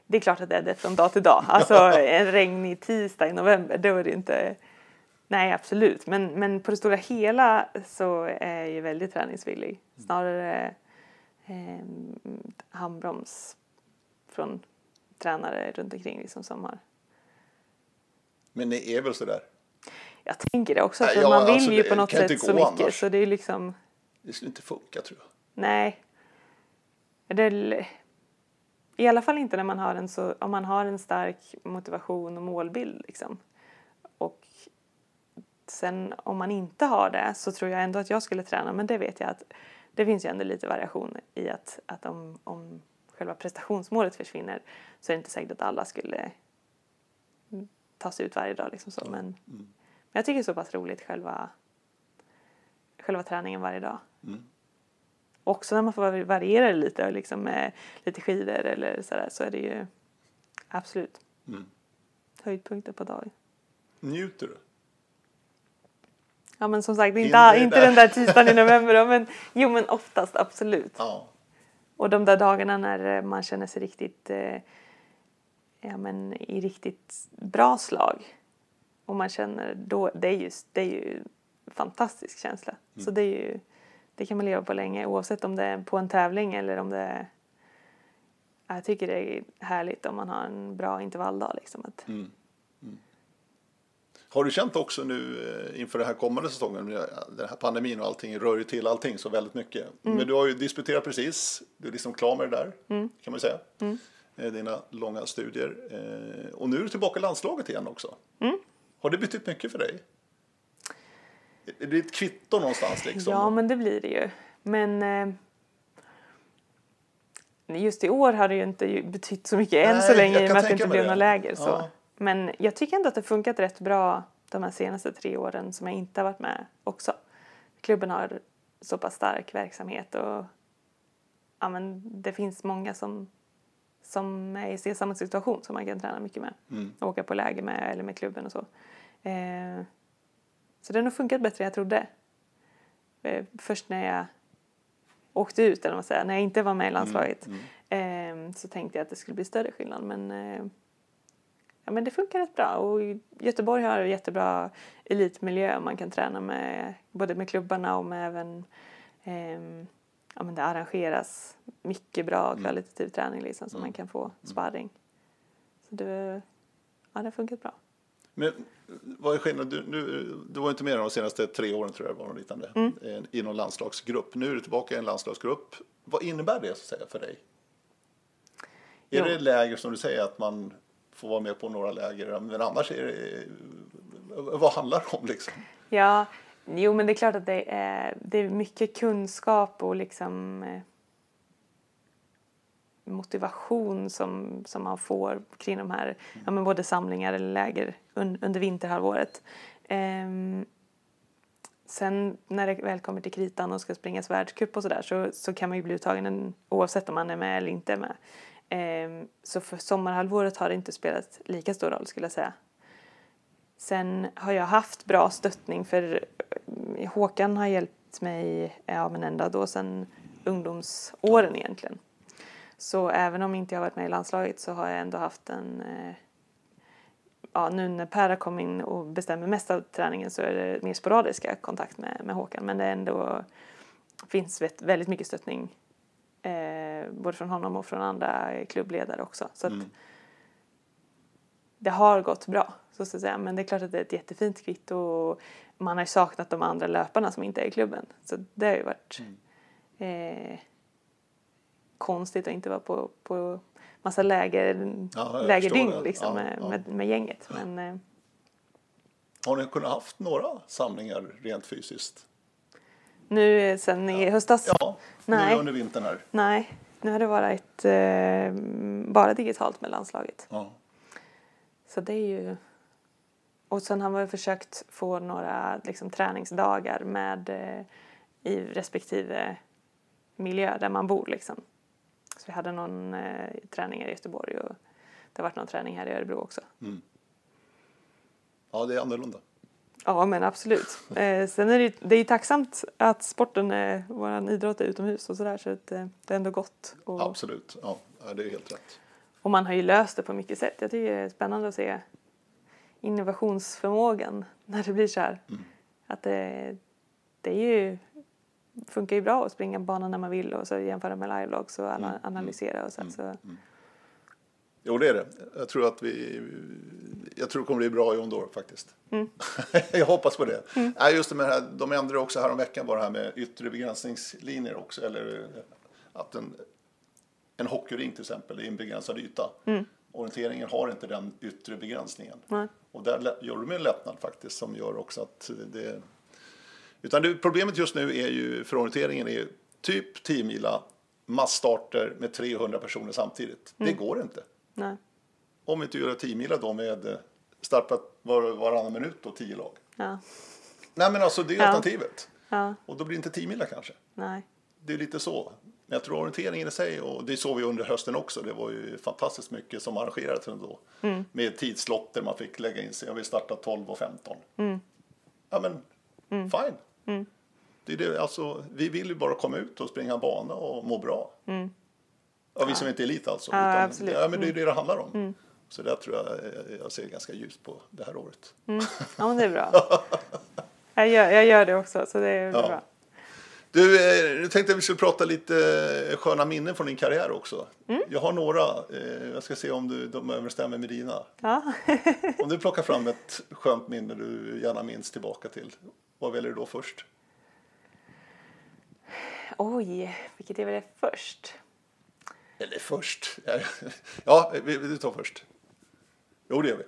Det är klart att det är det från dag till dag. Alltså en regnig tisdag i november, då är det inte... Nej, absolut. Men, men på det stora hela så är jag ju väldigt träningsvillig. Snarare eh, handbroms från tränare runt omkring liksom som har... Men ni är väl sådär? Jag tänker det också, för ja, man vill alltså, ju det på något sätt så mycket annars. så det är liksom... Det skulle inte funka tror jag. Nej. Det I alla fall inte när man har en så, om man har en stark motivation och målbild liksom. Och sen om man inte har det så tror jag ändå att jag skulle träna. Men det vet jag att det finns ju ändå lite variation i att, att om, om själva prestationsmålet försvinner så är det inte säkert att alla skulle ta sig ut varje dag liksom så. Men, men jag tycker det är så pass roligt själva själva träningen varje dag också när man får variera det lite liksom med lite skidor eller sådär så är det ju absolut höjdpunkter på dagen. Njuter du? Ja men som sagt inte, Inte den där tisdagen i november då, men jo men oftast absolut. Ja. Och de där dagarna när eh, man känner sig riktigt eh, ja men i riktigt bra slag och man känner då det är ju, det är ju en fantastisk känsla. Så det är ju det kan man leva på länge oavsett om det är på en tävling eller om det är jag tycker det är härligt om man har en bra intervalldag liksom. Att, Har du känt också nu eh, inför den här kommande säsongen, med den här pandemin och allting rör ju till allting så väldigt mycket. Men du har ju disputerat precis, du är liksom klar med det där kan man säga. Eh, Dina långa studier. Eh, Och nu är du tillbaka i landslaget igen också. Har det betytt mycket för dig? Det ett kvitto någonstans liksom? Ja, men det blir det ju. Men eh, just i år har det ju inte betytt så mycket än Nej, så länge i och med att det inte blev det. något läger. Så. Ja. Men jag tycker ändå att det funkat rätt bra de här senaste tre åren som jag inte har varit med också. Klubben har så pass stark verksamhet och ja, men det finns många som, som är i samma situation som man kan träna mycket med. Mm. Åka på läger med eller med klubben och så. Eh, så det har nog funkat bättre än jag trodde. eh, först när jag åkte ut, eller vad man säger, när jag inte var med i landslaget Mm, eh, så tänkte jag att det skulle bli större skillnad. Men, eh, ja, men det funkar rätt bra och Göteborg har en jättebra elitmiljö. Man kan träna med både med klubbarna och med även ehm, ja, men det arrangeras mycket bra Mm. kvalitativ träning liksom, så man kan få sparring. Så det, ja, det har funkat bra. Men vad är skillnaden? Du, du, du var inte med de senaste tre åren tror jag var något liknande, Mm. eh, i någon landslagsgrupp. Nu är du tillbaka i en landslagsgrupp. Vad innebär det så att säga, för dig? Är Jo. det läger som du säger att man får vara med på några läger, men annars är det, vad handlar det om liksom? Ja, jo men det är klart att det är, det är mycket kunskap och liksom eh, motivation som, som man får kring de här, ja men både samlingar eller läger un, under vinterhalvåret. Ehm, sen när det väl kommer till kritan och ska springas världscup och sådär så, så kan man ju bli uttagen en, oavsett om man är med eller inte är med. Ehm, så för sommarhalvåret har det inte spelat lika stor roll skulle jag säga. Sen har jag haft bra stöttning för eh, Håkan har hjälpt mig ja, men ända då sedan ungdomsåren egentligen. Så även om inte jag varit med i landslaget så har jag ändå haft en eh, ja, nu när Per har kommit in och bestämmer mest av träningen så är det mer sporadiska kontakt med, med Håkan men det ändå finns väldigt mycket stöttning eh, både från honom och från andra klubbledare också. Så att Mm. det har gått bra, så ska jag säga. Men det är klart att det är ett jättefint kvitto och man har ju saknat de andra löparna som inte är i klubben. Så det har ju varit eh, konstigt att inte vara på, på massa läger, Ja, lägerdygn liksom, Ja, med, ja. Med, med gänget. Men eh, Har ni kunnat haft några samlingar rent fysiskt? nu eh, sen i höstas, Ja, Nej. nu under vintern här. nej. Nu har det varit eh, bara digitalt med landslaget. Så det är ju... Och sen har vi försökt få några liksom, träningsdagar med eh, i respektive miljö där man bor. Liksom. Så vi hade någon eh, träning här i Göteborg och det har varit någon träning här i Örebro också. ja, det är annorlunda. Ja, men absolut. Eh, sen är det, det är ju tacksamt att sporten, är, vår idrott är utomhus och sådär så att, eh, det är ändå gott. Och, Absolut, ja, det är helt rätt. och man har ju löst det på mycket sätt. Jag tycker det är spännande att se innovationsförmågan när det blir så här. Att det, det är ju, funkar ju bra att springa banan när man vill och så jämföra med livelogs och ana, analysera och så. så Jo, det är det. Jag tror att vi... Jag tror det kommer bli bra i Ondor faktiskt. Mm. jag hoppas på det. Nej, just det med det här, de ändrade också här om veckan bara det här med yttre begränsningslinjer också. Eller eh, att en, en hockeyring till exempel är en begränsad yta. Orienteringen har inte den yttre begränsningen. Och där gör de en lättnad faktiskt som gör också att det... Utan det, problemet just nu är ju för orienteringen är typ 10 mila massstarter med 300 personer samtidigt. Det går inte. nej. Om vi inte gör 10 mila då med eh, startat var, varannan minut och 10 lag. Ja, Nej men alltså det är Ja. alternativet. ja, Och då blir det inte 10 mila kanske. nej. Det är lite så. Men jag tror orienteringen i sig, och det såg vi under hösten också, det var ju fantastiskt mycket som arrangerades ändå. Med tidslotter man fick lägga in sig. Jag vill starta 12 och 15. Ja men, fine. Det är det, alltså, vi vill ju bara komma ut och springa bana och må bra. Ja, vi som inte är elit alltså. Ja, absolut. Ja, men det är det det handlar om. Så där tror jag jag ser ganska ljust på det här året. Ja, men det är bra. Jag gör, jag gör det också, så det är Ja. bra. Du, eh, jag tänkte att vi skulle prata lite eh, sköna minnen från din karriär också. Jag har några. Eh, jag ska se om du, de överensstämmer med dina. Ja. Om du plockar fram ett skönt minne du gärna minns tillbaka till. Vad väljer du då först? Oj, vilket är väl det först? Eller först? Ja, vi- du tar först. Jo, det gör vi.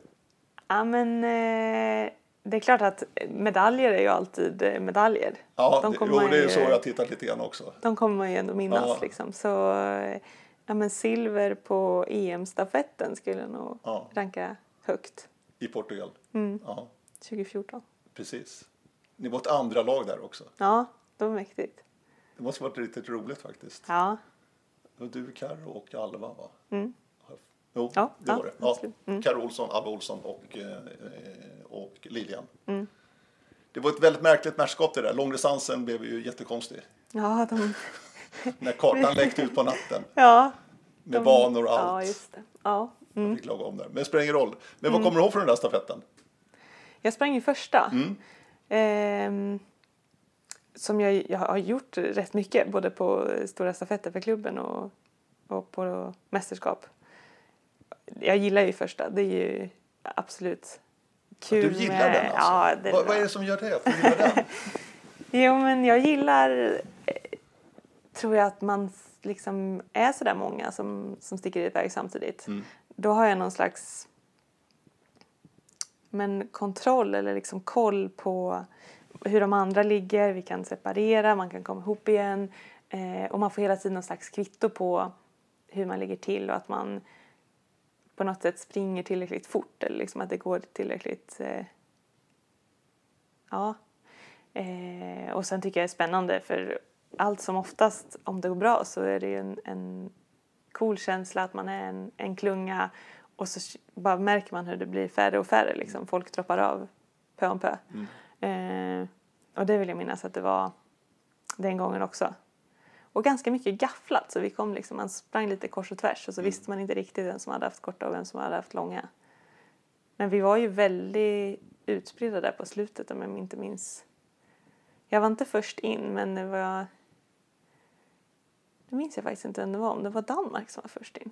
Ja, men eh, det är klart att medaljer är ju alltid eh, medaljer. Ja, de jo, det är ju- så jag tittat lite grann också. De kommer man ju ändå minnas Ja. liksom. Så eh, ja, men silver på EM-stafetten skulle jag nog Ja. ranka högt I Portugal. Mm. Ja, 2014. precis. Ni var ett andra lag där också. Ja, det var mäktigt. Det måste varit riktigt roligt faktiskt. Ja, Det var du, Carro och Alva va? Mm. Jo, Ja, det ja, var det. Ja. Mm. Carro Olsson, Alva Olsson och, eh, och Lilian. Mm. Det var ett väldigt märkligt mästerskap det där. Långdistansen blev ju jättekonstig. Ja, de, När kartan läckte ut på natten ja, med de, banor och Ja, allt. just det. Ja. Mm. Jag fick laga om där. Men det spelar ingen roll. Men vad kommer du ihåg från den där stafetten? Jag sprang ju första. Mm. Ehm, som jag, jag har gjort rätt mycket, både på stora stafetter för klubben och, och på mästerskap. Jag gillar ju första, det är ju absolut kul. Du gillar med, den alltså? Ja, det vad, vad är det som gör det? Att du gillar den? Jo, men jag gillar, eh, tror jag att man liksom är så där många som, som sticker iväg samtidigt. Mm. Då har jag någon slags men kontroll eller liksom koll på hur de andra ligger. Vi kan separera, man kan komma ihop igen eh, och man får hela tiden någon slags kvitto på hur man ligger till och att man på något sätt springer tillräckligt fort eller liksom att det går tillräckligt eh, ja, Eh, och sen tycker jag det är spännande för allt som oftast om det går bra så är det ju en, en cool känsla att man är en, en klunga och så bara märker man hur det blir färre och färre liksom. Folk droppar av pö om pö. Eh, och det vill jag minnas att det var den gången också. Och ganska mycket gafflat så vi kom liksom, man sprang lite kors och tvärs och så visste man inte riktigt vem som hade haft korta och vem som hade haft långa. Men vi var ju väldigt utspridda där på slutet om jag inte minns. Jag var inte först in men det var... Det minns jag faktiskt inte vem det var, om det var Danmark som var först in.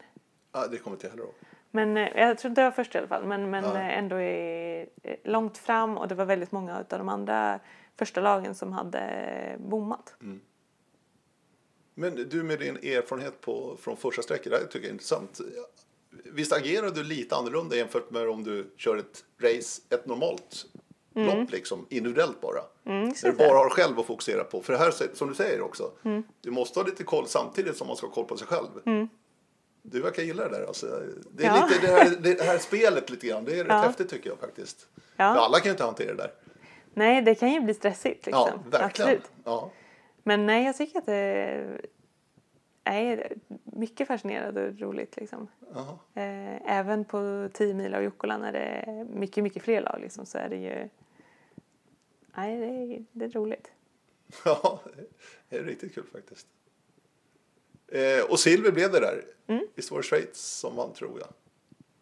Ja, det kommer inte jag heller ihåg. Men eh, jag tror inte jag var först i alla fall, men, men Ja. eh, ändå är, eh, långt fram och det var väldigt många av de andra första lagen som hade bommat. Men du med din erfarenhet på, från första sträckor, det här tycker jag är intressant. Visst agerar du lite annorlunda jämfört med om du kör ett race, ett normalt lopp liksom, individuellt bara? Mm, När du bara har själv att fokusera på. För det här, som du säger också, Mm. du måste ha lite koll samtidigt som man ska ha koll på sig själv. Du verkar gilla det där. Alltså, det är Ja. lite det här, det här spelet lite grann. Det är rätt Ja. häftigt tycker jag faktiskt. Ja. För alla kan ju inte hantera det där. Nej, det kan ju bli stressigt liksom. Ja, verkligen. Absolut. Ja. Men nej, jag tycker att det är mycket fascinerande och roligt liksom. Jaha. Eh, även på 10 mil och Jukkola när det är mycket, mycket fler lag liksom, så är det ju... Nej, det är, det är roligt. Ja, det är riktigt kul faktiskt. Eh, och silver blev det där. Visst var det Schweiz som vann tror jag?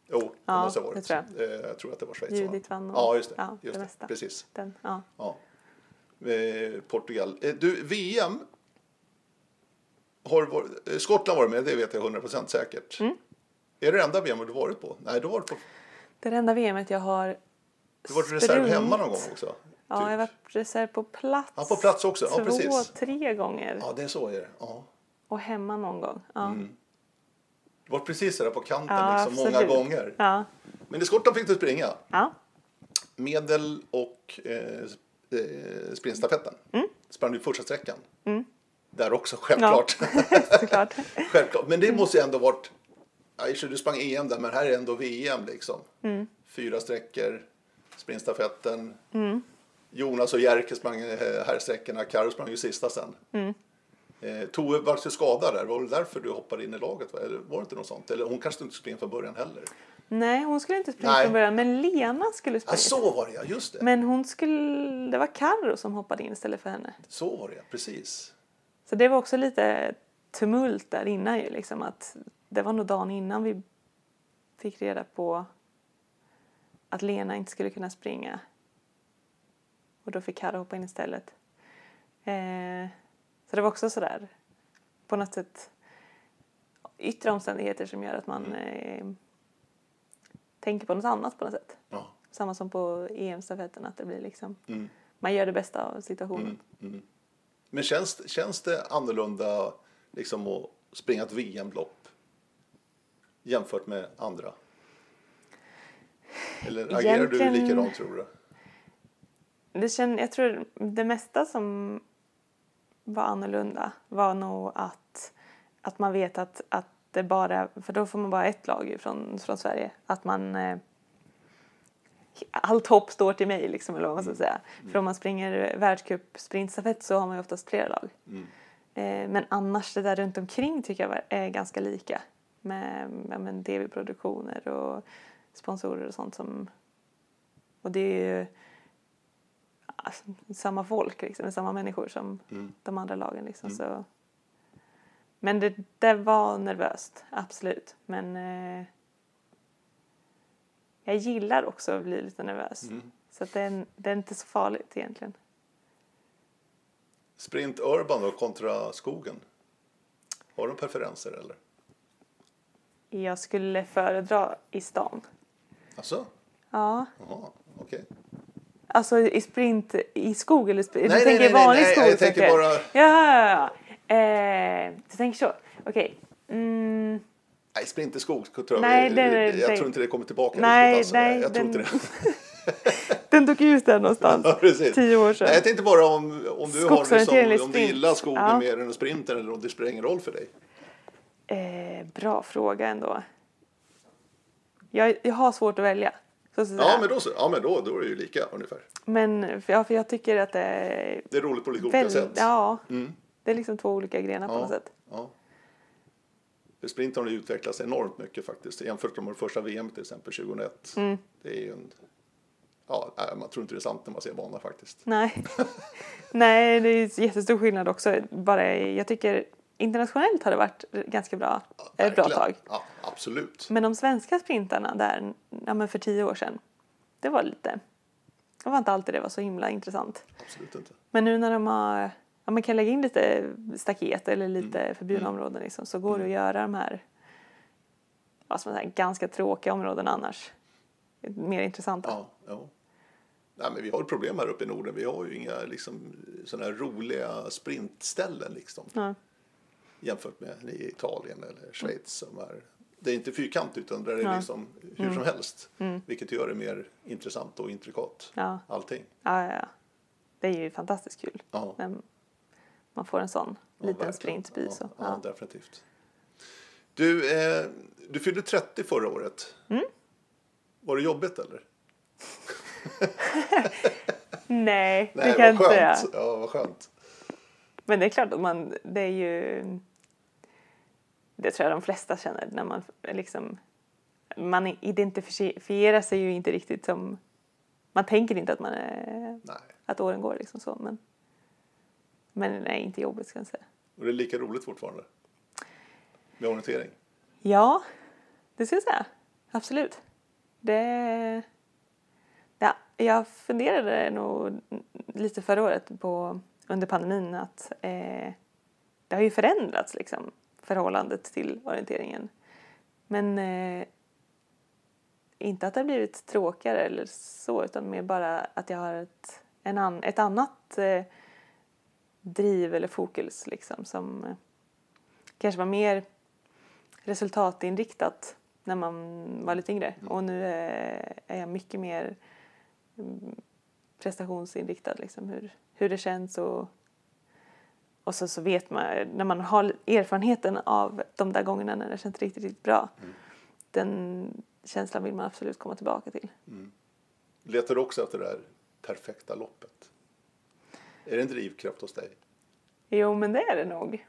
Jo, det Mm. Ja, måste ha varit. tror jag. Eh, jag tror att det var Schweiz som Judith vann och- Ja, just det. ja, just det det. Precis. Den, ja. Ja. Eh, Portugal. Eh, du, VM. Har varit, eh, Skottland var med, det vet jag 100% säkert. Mm. Är det det enda VM du varit på? Nej, du har varit på, Det är det enda VMet jag har du har varit reserv hemma någon gång också. Ja, typ. jag har varit reserv på plats. Ja, på plats också. Ja, Två, precis. tre gånger. Ja, det är så är det. Ja. Och hemma någon gång. Ja, Du var precis där på kanten ja liksom, många gånger. Ja. Men i Skottland fick du springa. ja. Medel och eh, eh, sprintstafetten. Mm. Sprang du första sträckan. Där också, självklart. såklart. självklart. Men det måste ju ändå varit... Ja, sig, du sprang EM där, men här är ändå VM liksom. Mm. Fyra sträckor, sprintstafetten. Jonas och Jerker sprang eh, herrsträckorna, Karo sprang ju sista sen. Mm. Eh, Tove var ju skadad där, var det därför du hoppade in i laget? Va? Eller var det inte något sånt? Eller hon kanske inte in från början heller? Nej, hon skulle inte springa Nej. från början, men Lena skulle springa. så var det just det. Men hon skulle, det var Carro som hoppade in istället för henne. Så var det precis. Så det var också lite tumult där innan ju liksom att det var nog dagen innan vi fick reda på att Lena inte skulle kunna springa. Och då fick Carro hoppa in istället. Eh, så det var också sådär på något sätt yttre omständigheter som gör att man eh, tänker på något annat på något sätt. Ja. Samma som på EM-stafetten att det blir liksom Mm. man gör det bästa av situationen. Men känns, känns det annorlunda liksom att springa ett VM-lopp jämfört med andra? Eller agerar du Egentligen- likadant tror du? Det känn, jag tror det mesta som var annorlunda var nog att, att man vet att, att det bara, för då får man bara ett lag från, från Sverige, att man eh, allt hopp står till mig liksom eller vad man ska säga. För om man springer världscup sprintstafett så har man ju oftast flera lag. Eh, men annars det där runt omkring tycker jag är ganska lika med ja, men tv-produktioner och sponsorer och sånt som och det är ju alltså, samma folk, liksom, samma människor som Mm. de andra lagen. Liksom, så. Men det, det var nervöst, absolut. Men eh, jag gillar också att bli lite nervös. Mm. Så det, är, det är inte så farligt egentligen. Sprint Urban då kontra skogen? Har du preferenser eller? Jag skulle föredra i stan. Alltså? Ja, Jaha, okej. Alltså i sprint i skog eller sprint? Nej, du nej, tänker nej, nej, vanlig nej, skog? jag tänker bara- Ja. Eh, du tänker så. Okej. Mm, Nej, sprint i skog tror jag, Nej, det är- jag det- tror inte det kommer tillbaka Nej, riktigt. Alltså. nej, jag tror den- inte det. den tog ut där någonstans. Ja, precis. Tio år sedan. Nej, jag tänkte bara om, om du, har eller om du gillar skogen Ja. mer än sprinten eller om det spelar ingen roll för dig. Eh, bra fråga ändå. Jag, jag har svårt att välja. Så säga. Ja, men, då, så- ja, men då, då är det ju lika ungefär. Men för, ja, för jag tycker att det är Det är roligt på lite olika sätt. ja, Mm. det är liksom två olika grenar på Ja. något sätt. Ja. För sprint har utvecklats enormt mycket faktiskt jämfört med det första VM till exempel 2001. Mm. Det är ju en... Ja, man tror inte det är sant när man ser banan faktiskt. Nej. Nej, det är jättestor skillnad också. Bara, jag tycker internationellt har det varit ganska bra ett bra tag. Ja, absolut. Men de svenska sprintarna där, ja, för tio år sedan, det var lite, det var inte alltid det var så himla intressant. Absolut inte. Men nu när de har, ja, man kan lägga in lite staket eller lite Mm. förbjudna områden liksom, så går det att göra de här, vad man säga, ganska tråkiga områdena annars. Mer intressanta. Ja, ja. Nej, men vi har problem här uppe i Norden. Vi har ju inga liksom, såna här roliga sprintställen liksom, Ja. Jämfört med i Italien eller Schweiz. Som är, det är inte fyrkant utan där är det Ja. Mm. liksom hur som helst. Vilket gör det mer intressant och intrikat. Ja. Allting. Ja, ja. Det är ju fantastiskt kul. Ja. man får en sån Ja, liten verkligen. sprintby. Ja, Så. ja, definitivt. Du, eh, du fyllde 30 förra året. Mm. Var det jobbigt eller? Nej, det Nej, kan jag inte säga. Ja, vad skönt. Men det är klart att man, det är ju... Det tror jag de flesta känner när man liksom... Man identifierar sig ju inte riktigt som... Man tänker inte att man är... Nej. Att åren går liksom så, men... Men nej, inte jobbigt ska jag säga. Och det är lika roligt fortfarande? Med orientering? Ja, det ska jag säga. Absolut. Det... Ja, jag funderade nog lite förra året på, under pandemin att eh, det har ju förändrats liksom, förhållandet till orienteringen. Men eh, inte att det har blivit tråkigare eller så utan mer bara att jag har ett, en an, ett annat eh, driv eller fokus liksom som eh, kanske var mer resultatinriktat när man var lite yngre. Och nu är, är jag mycket mer mm, prestationsinriktad, liksom, hur, hur det känns och, och så, så vet man, när man har erfarenheten av de där gångerna när det känns riktigt, riktigt bra, den känslan vill man absolut komma tillbaka till. Letar du också efter det där perfekta loppet? Är det en drivkraft hos dig? Jo, men det är det nog.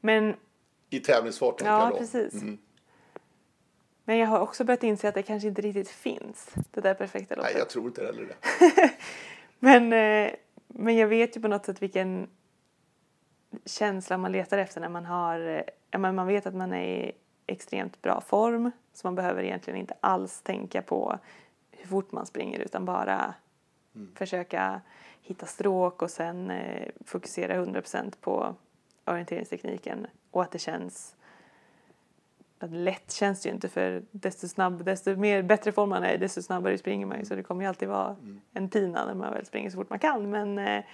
Men, I tävlingsfart ja precis. Mm. Men jag har också börjat inse att det kanske inte riktigt finns, det där perfekta loppet. Nej, jag tror inte heller det. Men, eh, men jag vet ju på något sätt vilken känsla man letar efter när man har, eh, man vet att man är i extremt bra form så man behöver egentligen inte alls tänka på hur fort man springer utan bara försöka hitta stråk och sen eh, fokusera 100% på orienteringstekniken. Och att det känns att lätt känns det ju inte för desto snabb, desto mer bättre form man är desto snabbare springer man ju. Så det kommer ju alltid vara en pina när man väl springer så fort man kan. Men eh,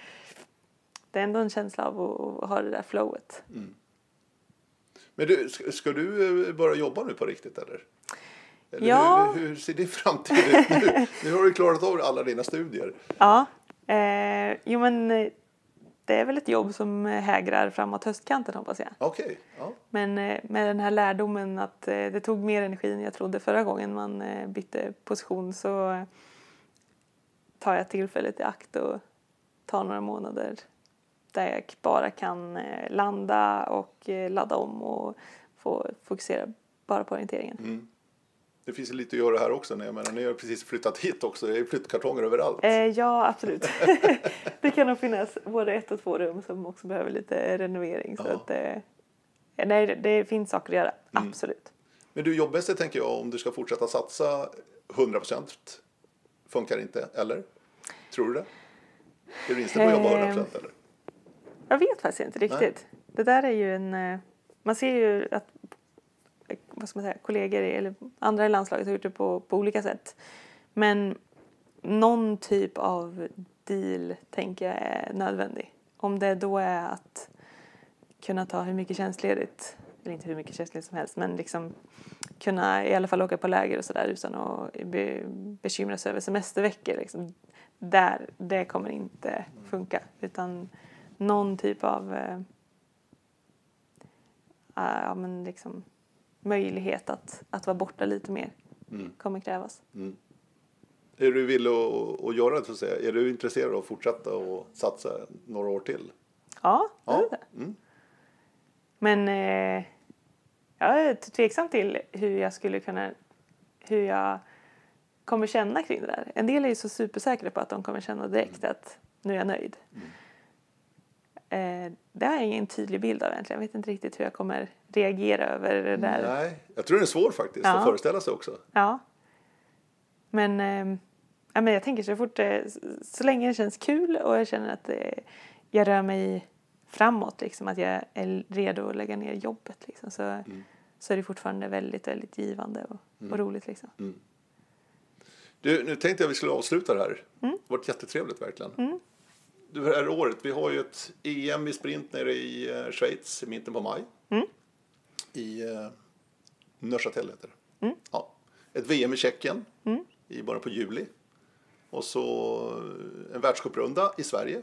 det är ändå en känsla av att, ha det där flowet. Men du, ska, ska du eh, börja jobba nu på riktigt eller? eller Ja. hur, hur ser din framtid ut nu? Nu har du klarat av alla dina studier. Ja, eh, jo men eh, det är väl ett jobb som eh, hägrar framåt höstkanten hoppas jag. Okej. Ja. Men med den här lärdomen att det tog mer energi än jag trodde förra gången man bytte position så tar jag tillfället i akt och tar några månader där jag bara kan eh, landa och eh, ladda om och få fokusera bara på orienteringen. Mm. det finns ju lite att göra här också. Jag menar, ni har precis flyttat hit också. Det är flyttkartonger överallt. Eh, ja, absolut. det kan nog finnas både ett och två rum som också behöver lite renovering. Så Ja. att, eh, nej, det, finns saker att göra. Mm. Absolut. Men du, jobbmässigt tänker jag, om du ska fortsätta satsa 100 procent, funkar inte, eller? Tror du det? Är du inställd på att jobba 100 procent, eller? Jag vet faktiskt inte riktigt. Det där är ju en... eh, Man ser ju att eh, vad ska man säga, kollegor eller andra i landslaget har gjort det på, på olika sätt. Men någon typ av deal tänker jag är nödvändig. Om det då är att kunna ta hur mycket tjänstledigt, eller inte hur mycket tjänstledigt som helst, men liksom kunna i alla fall åka på läger och sådär utan att be, bekymra sig över semesterveckor. Liksom. Där, det kommer inte funka. Utan någon typ av eh, ah, ja, men liksom, möjlighet att, att vara borta lite mer Mm. kommer krävas. Är du villig att, att göra det, så att säga? Är du intresserad av att fortsätta och satsa några år till? Ja, det är det. Mm. Men eh, jag är tveksam till hur jag skulle kunna, hur jag kommer känna kring det där. En del är ju så supersäkra på att de kommer känna direkt att nu är jag nöjd. Eh, det har jag ingen tydlig bild av egentligen. Jag vet inte riktigt hur jag kommer reagera över det där. Nej, jag tror det är svårt faktiskt Ja. att föreställa sig också. Ja. Men, eh, ja, men jag tänker så fort det, så länge det känns kul och jag känner att eh, jag rör mig framåt, liksom, att jag är redo att lägga ner jobbet liksom, så, så är det fortfarande väldigt, väldigt givande och, och roligt. Liksom. Du, nu tänkte jag vi skulle avsluta det här. Mm. Det har varit jättetrevligt verkligen. Du, det här året, vi har ju ett EM i sprint nere i eh, Schweiz i mitten på maj. Mm. I uh, Neuchâtel heter det. Mm. Ja. Ett VM i Tjeckien i början på juli. Och så eh, en världscuprunda i Sverige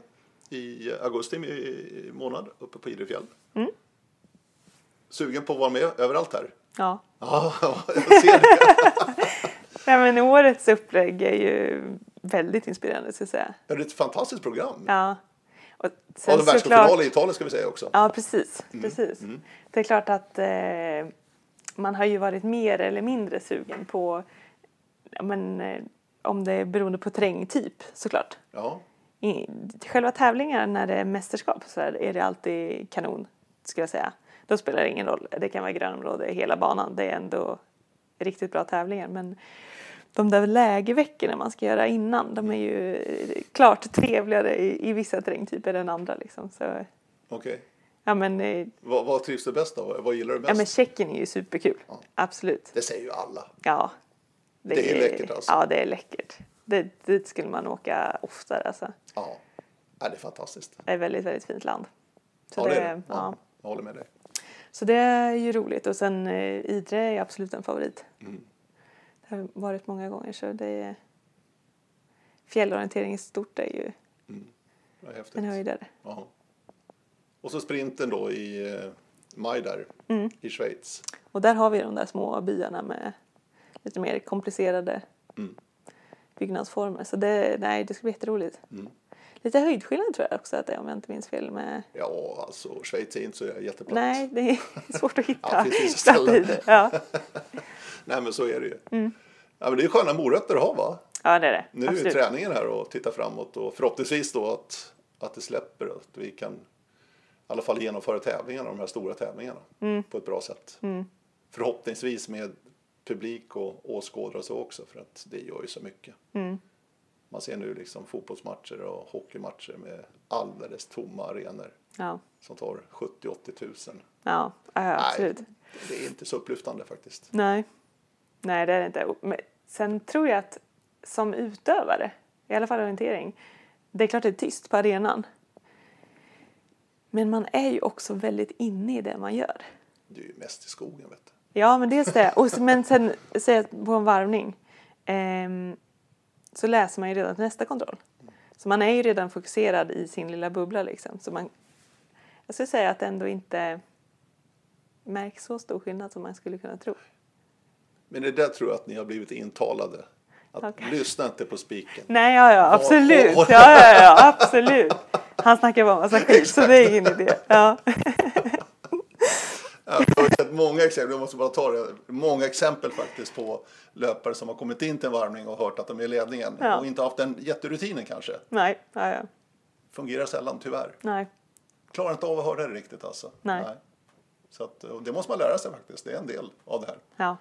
i augusti i- i månad uppe på Idrefjäll. Mm. Sugen på att vara med överallt här? Ja. Ja, jag ser det. Nej, men årets upplägg är ju väldigt inspirerande, ska jag säga. Ja, Det är ett fantastiskt program. Ja. Och Och sen en världscupfinal i Italien ska vi säga också. Ja, precis. Mm. precis. Det är klart att eh, man har ju varit mer eller mindre sugen på, men, eh, om det är beroende på terrängtyp såklart. Ja. I själva tävlingar när det är mästerskap så är är det alltid kanon, skulle jag säga. Då spelar det ingen roll. Det kan vara grönområde hela banan. Det är ändå riktigt bra tävlingar. Men de där lägerveckorna man ska göra innan, de är ju klart trevligare i, i vissa terrängtyper än andra. Liksom. Okej. ja, men, eh, Vad, vad trivs du bäst av? Vad gillar du bäst? Ja men Tjeckien är ju superkul. Ja. Absolut. Det säger ju alla. Ja. Det är läckert alltså. Ja det är läckert. Det, dit skulle man åka oftare alltså. Ja. ja, det är fantastiskt. Det är ett väldigt, väldigt fint land. Så Ja, det är det. Ja. Ja, jag håller med dig. Så det är ju roligt och sen eh, Idre är absolut en favorit. Mm. Har varit många gånger så det är Fjällorientering i stort är ju är häftigt. en höjdare. Ja. Och så sprinten då i eh, maj där Mm. i Schweiz. Och där har vi de där små byarna med lite mer komplicerade Mm. byggnadsformer. Så det, nej, det ska bli jätteroligt. Mm. Lite höjdskillnad tror jag också att det är om jag inte minns fel med Ja, alltså Schweiz är inte så jätteplatt. Nej, det är svårt att hitta. Ja, det finns vissa ställen. Ja. Nej, men så är det ju. Mm. Ja, men det är sköna morötter att ha va? ja, det är det. Nu är Absolut. träningen här och titta framåt och förhoppningsvis då att, att det släpper och att vi kan i alla fall genomföra tävlingarna, de här stora tävlingarna Mm. på ett bra sätt. Förhoppningsvis med publik och åskådare och så också för att det gör ju så mycket. Mm. Man ser nu liksom fotbollsmatcher och hockeymatcher med alldeles tomma arenor Ja, som tar 70-80 tusen. ja, ja absolut. Nej, det är inte så upplyftande faktiskt. Nej. Nej, det är det inte. Sen tror jag att som utövare, i alla fall orientering, det är klart det är tyst på arenan. Men man är ju också väldigt inne i det man gör. Det är ju mest i skogen vet du. Ja, men dels det. Och, men sen säg på en varvning ehm, så läser man ju redan nästa kontroll. Så man är ju redan fokuserad i sin lilla bubbla liksom. Så man, jag skulle säga att det ändå inte märks så stor skillnad som man skulle kunna tro. Men det där tror jag att ni har blivit intalade. Att Okej. lyssna inte på spiken. Nej, ja, ja, absolut. Ja, ja, ja, absolut. Han snackar bara massa skit, så det är ingen idé. Ja. Ja, många exempel, jag måste bara ta det, många exempel faktiskt på löpare som har kommit in till en varvning och hört att de är i ledningen Ja. och inte haft den jätterutinen kanske. Nej, ja, ja. Fungerar sällan tyvärr. Nej. Klarar inte av att höra det riktigt alltså. Nej. Så att, det måste man lära sig faktiskt, det är en del av det här, Ja.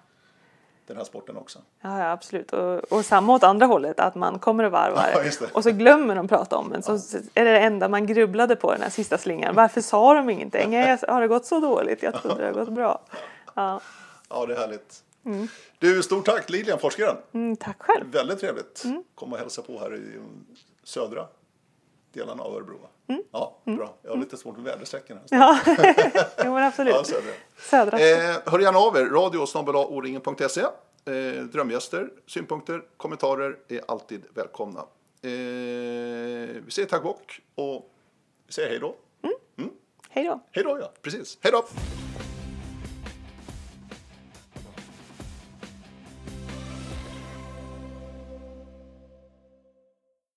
Den här sporten också. Ja, ja absolut. Och, och samma åt andra hållet, att man kommer och varvar Ja, och så glömmer de prata om en. Så är det det enda man grubblade på den här sista slingan. Varför sa de ingenting? Nej, har det gått så dåligt? Jag trodde det hade gått bra. Ja. Ja, det är härligt. Du, stort tack Lilian, forskaren. Mm, tack själv. Väldigt trevligt. Kom och hälsa på här i södra delarna av Örebro. Va? Ja, bra. Jag har lite svårt med väderstrecken här. Ja, jo, men absolut. Ja, södra. Södra. Eh, hör gärna av er, radio eh, Drömgäster, synpunkter, kommentarer är alltid välkomna. Eh, vi säger tack och vi säger hej då. Hej då. Hej då, ja, precis. Hej då!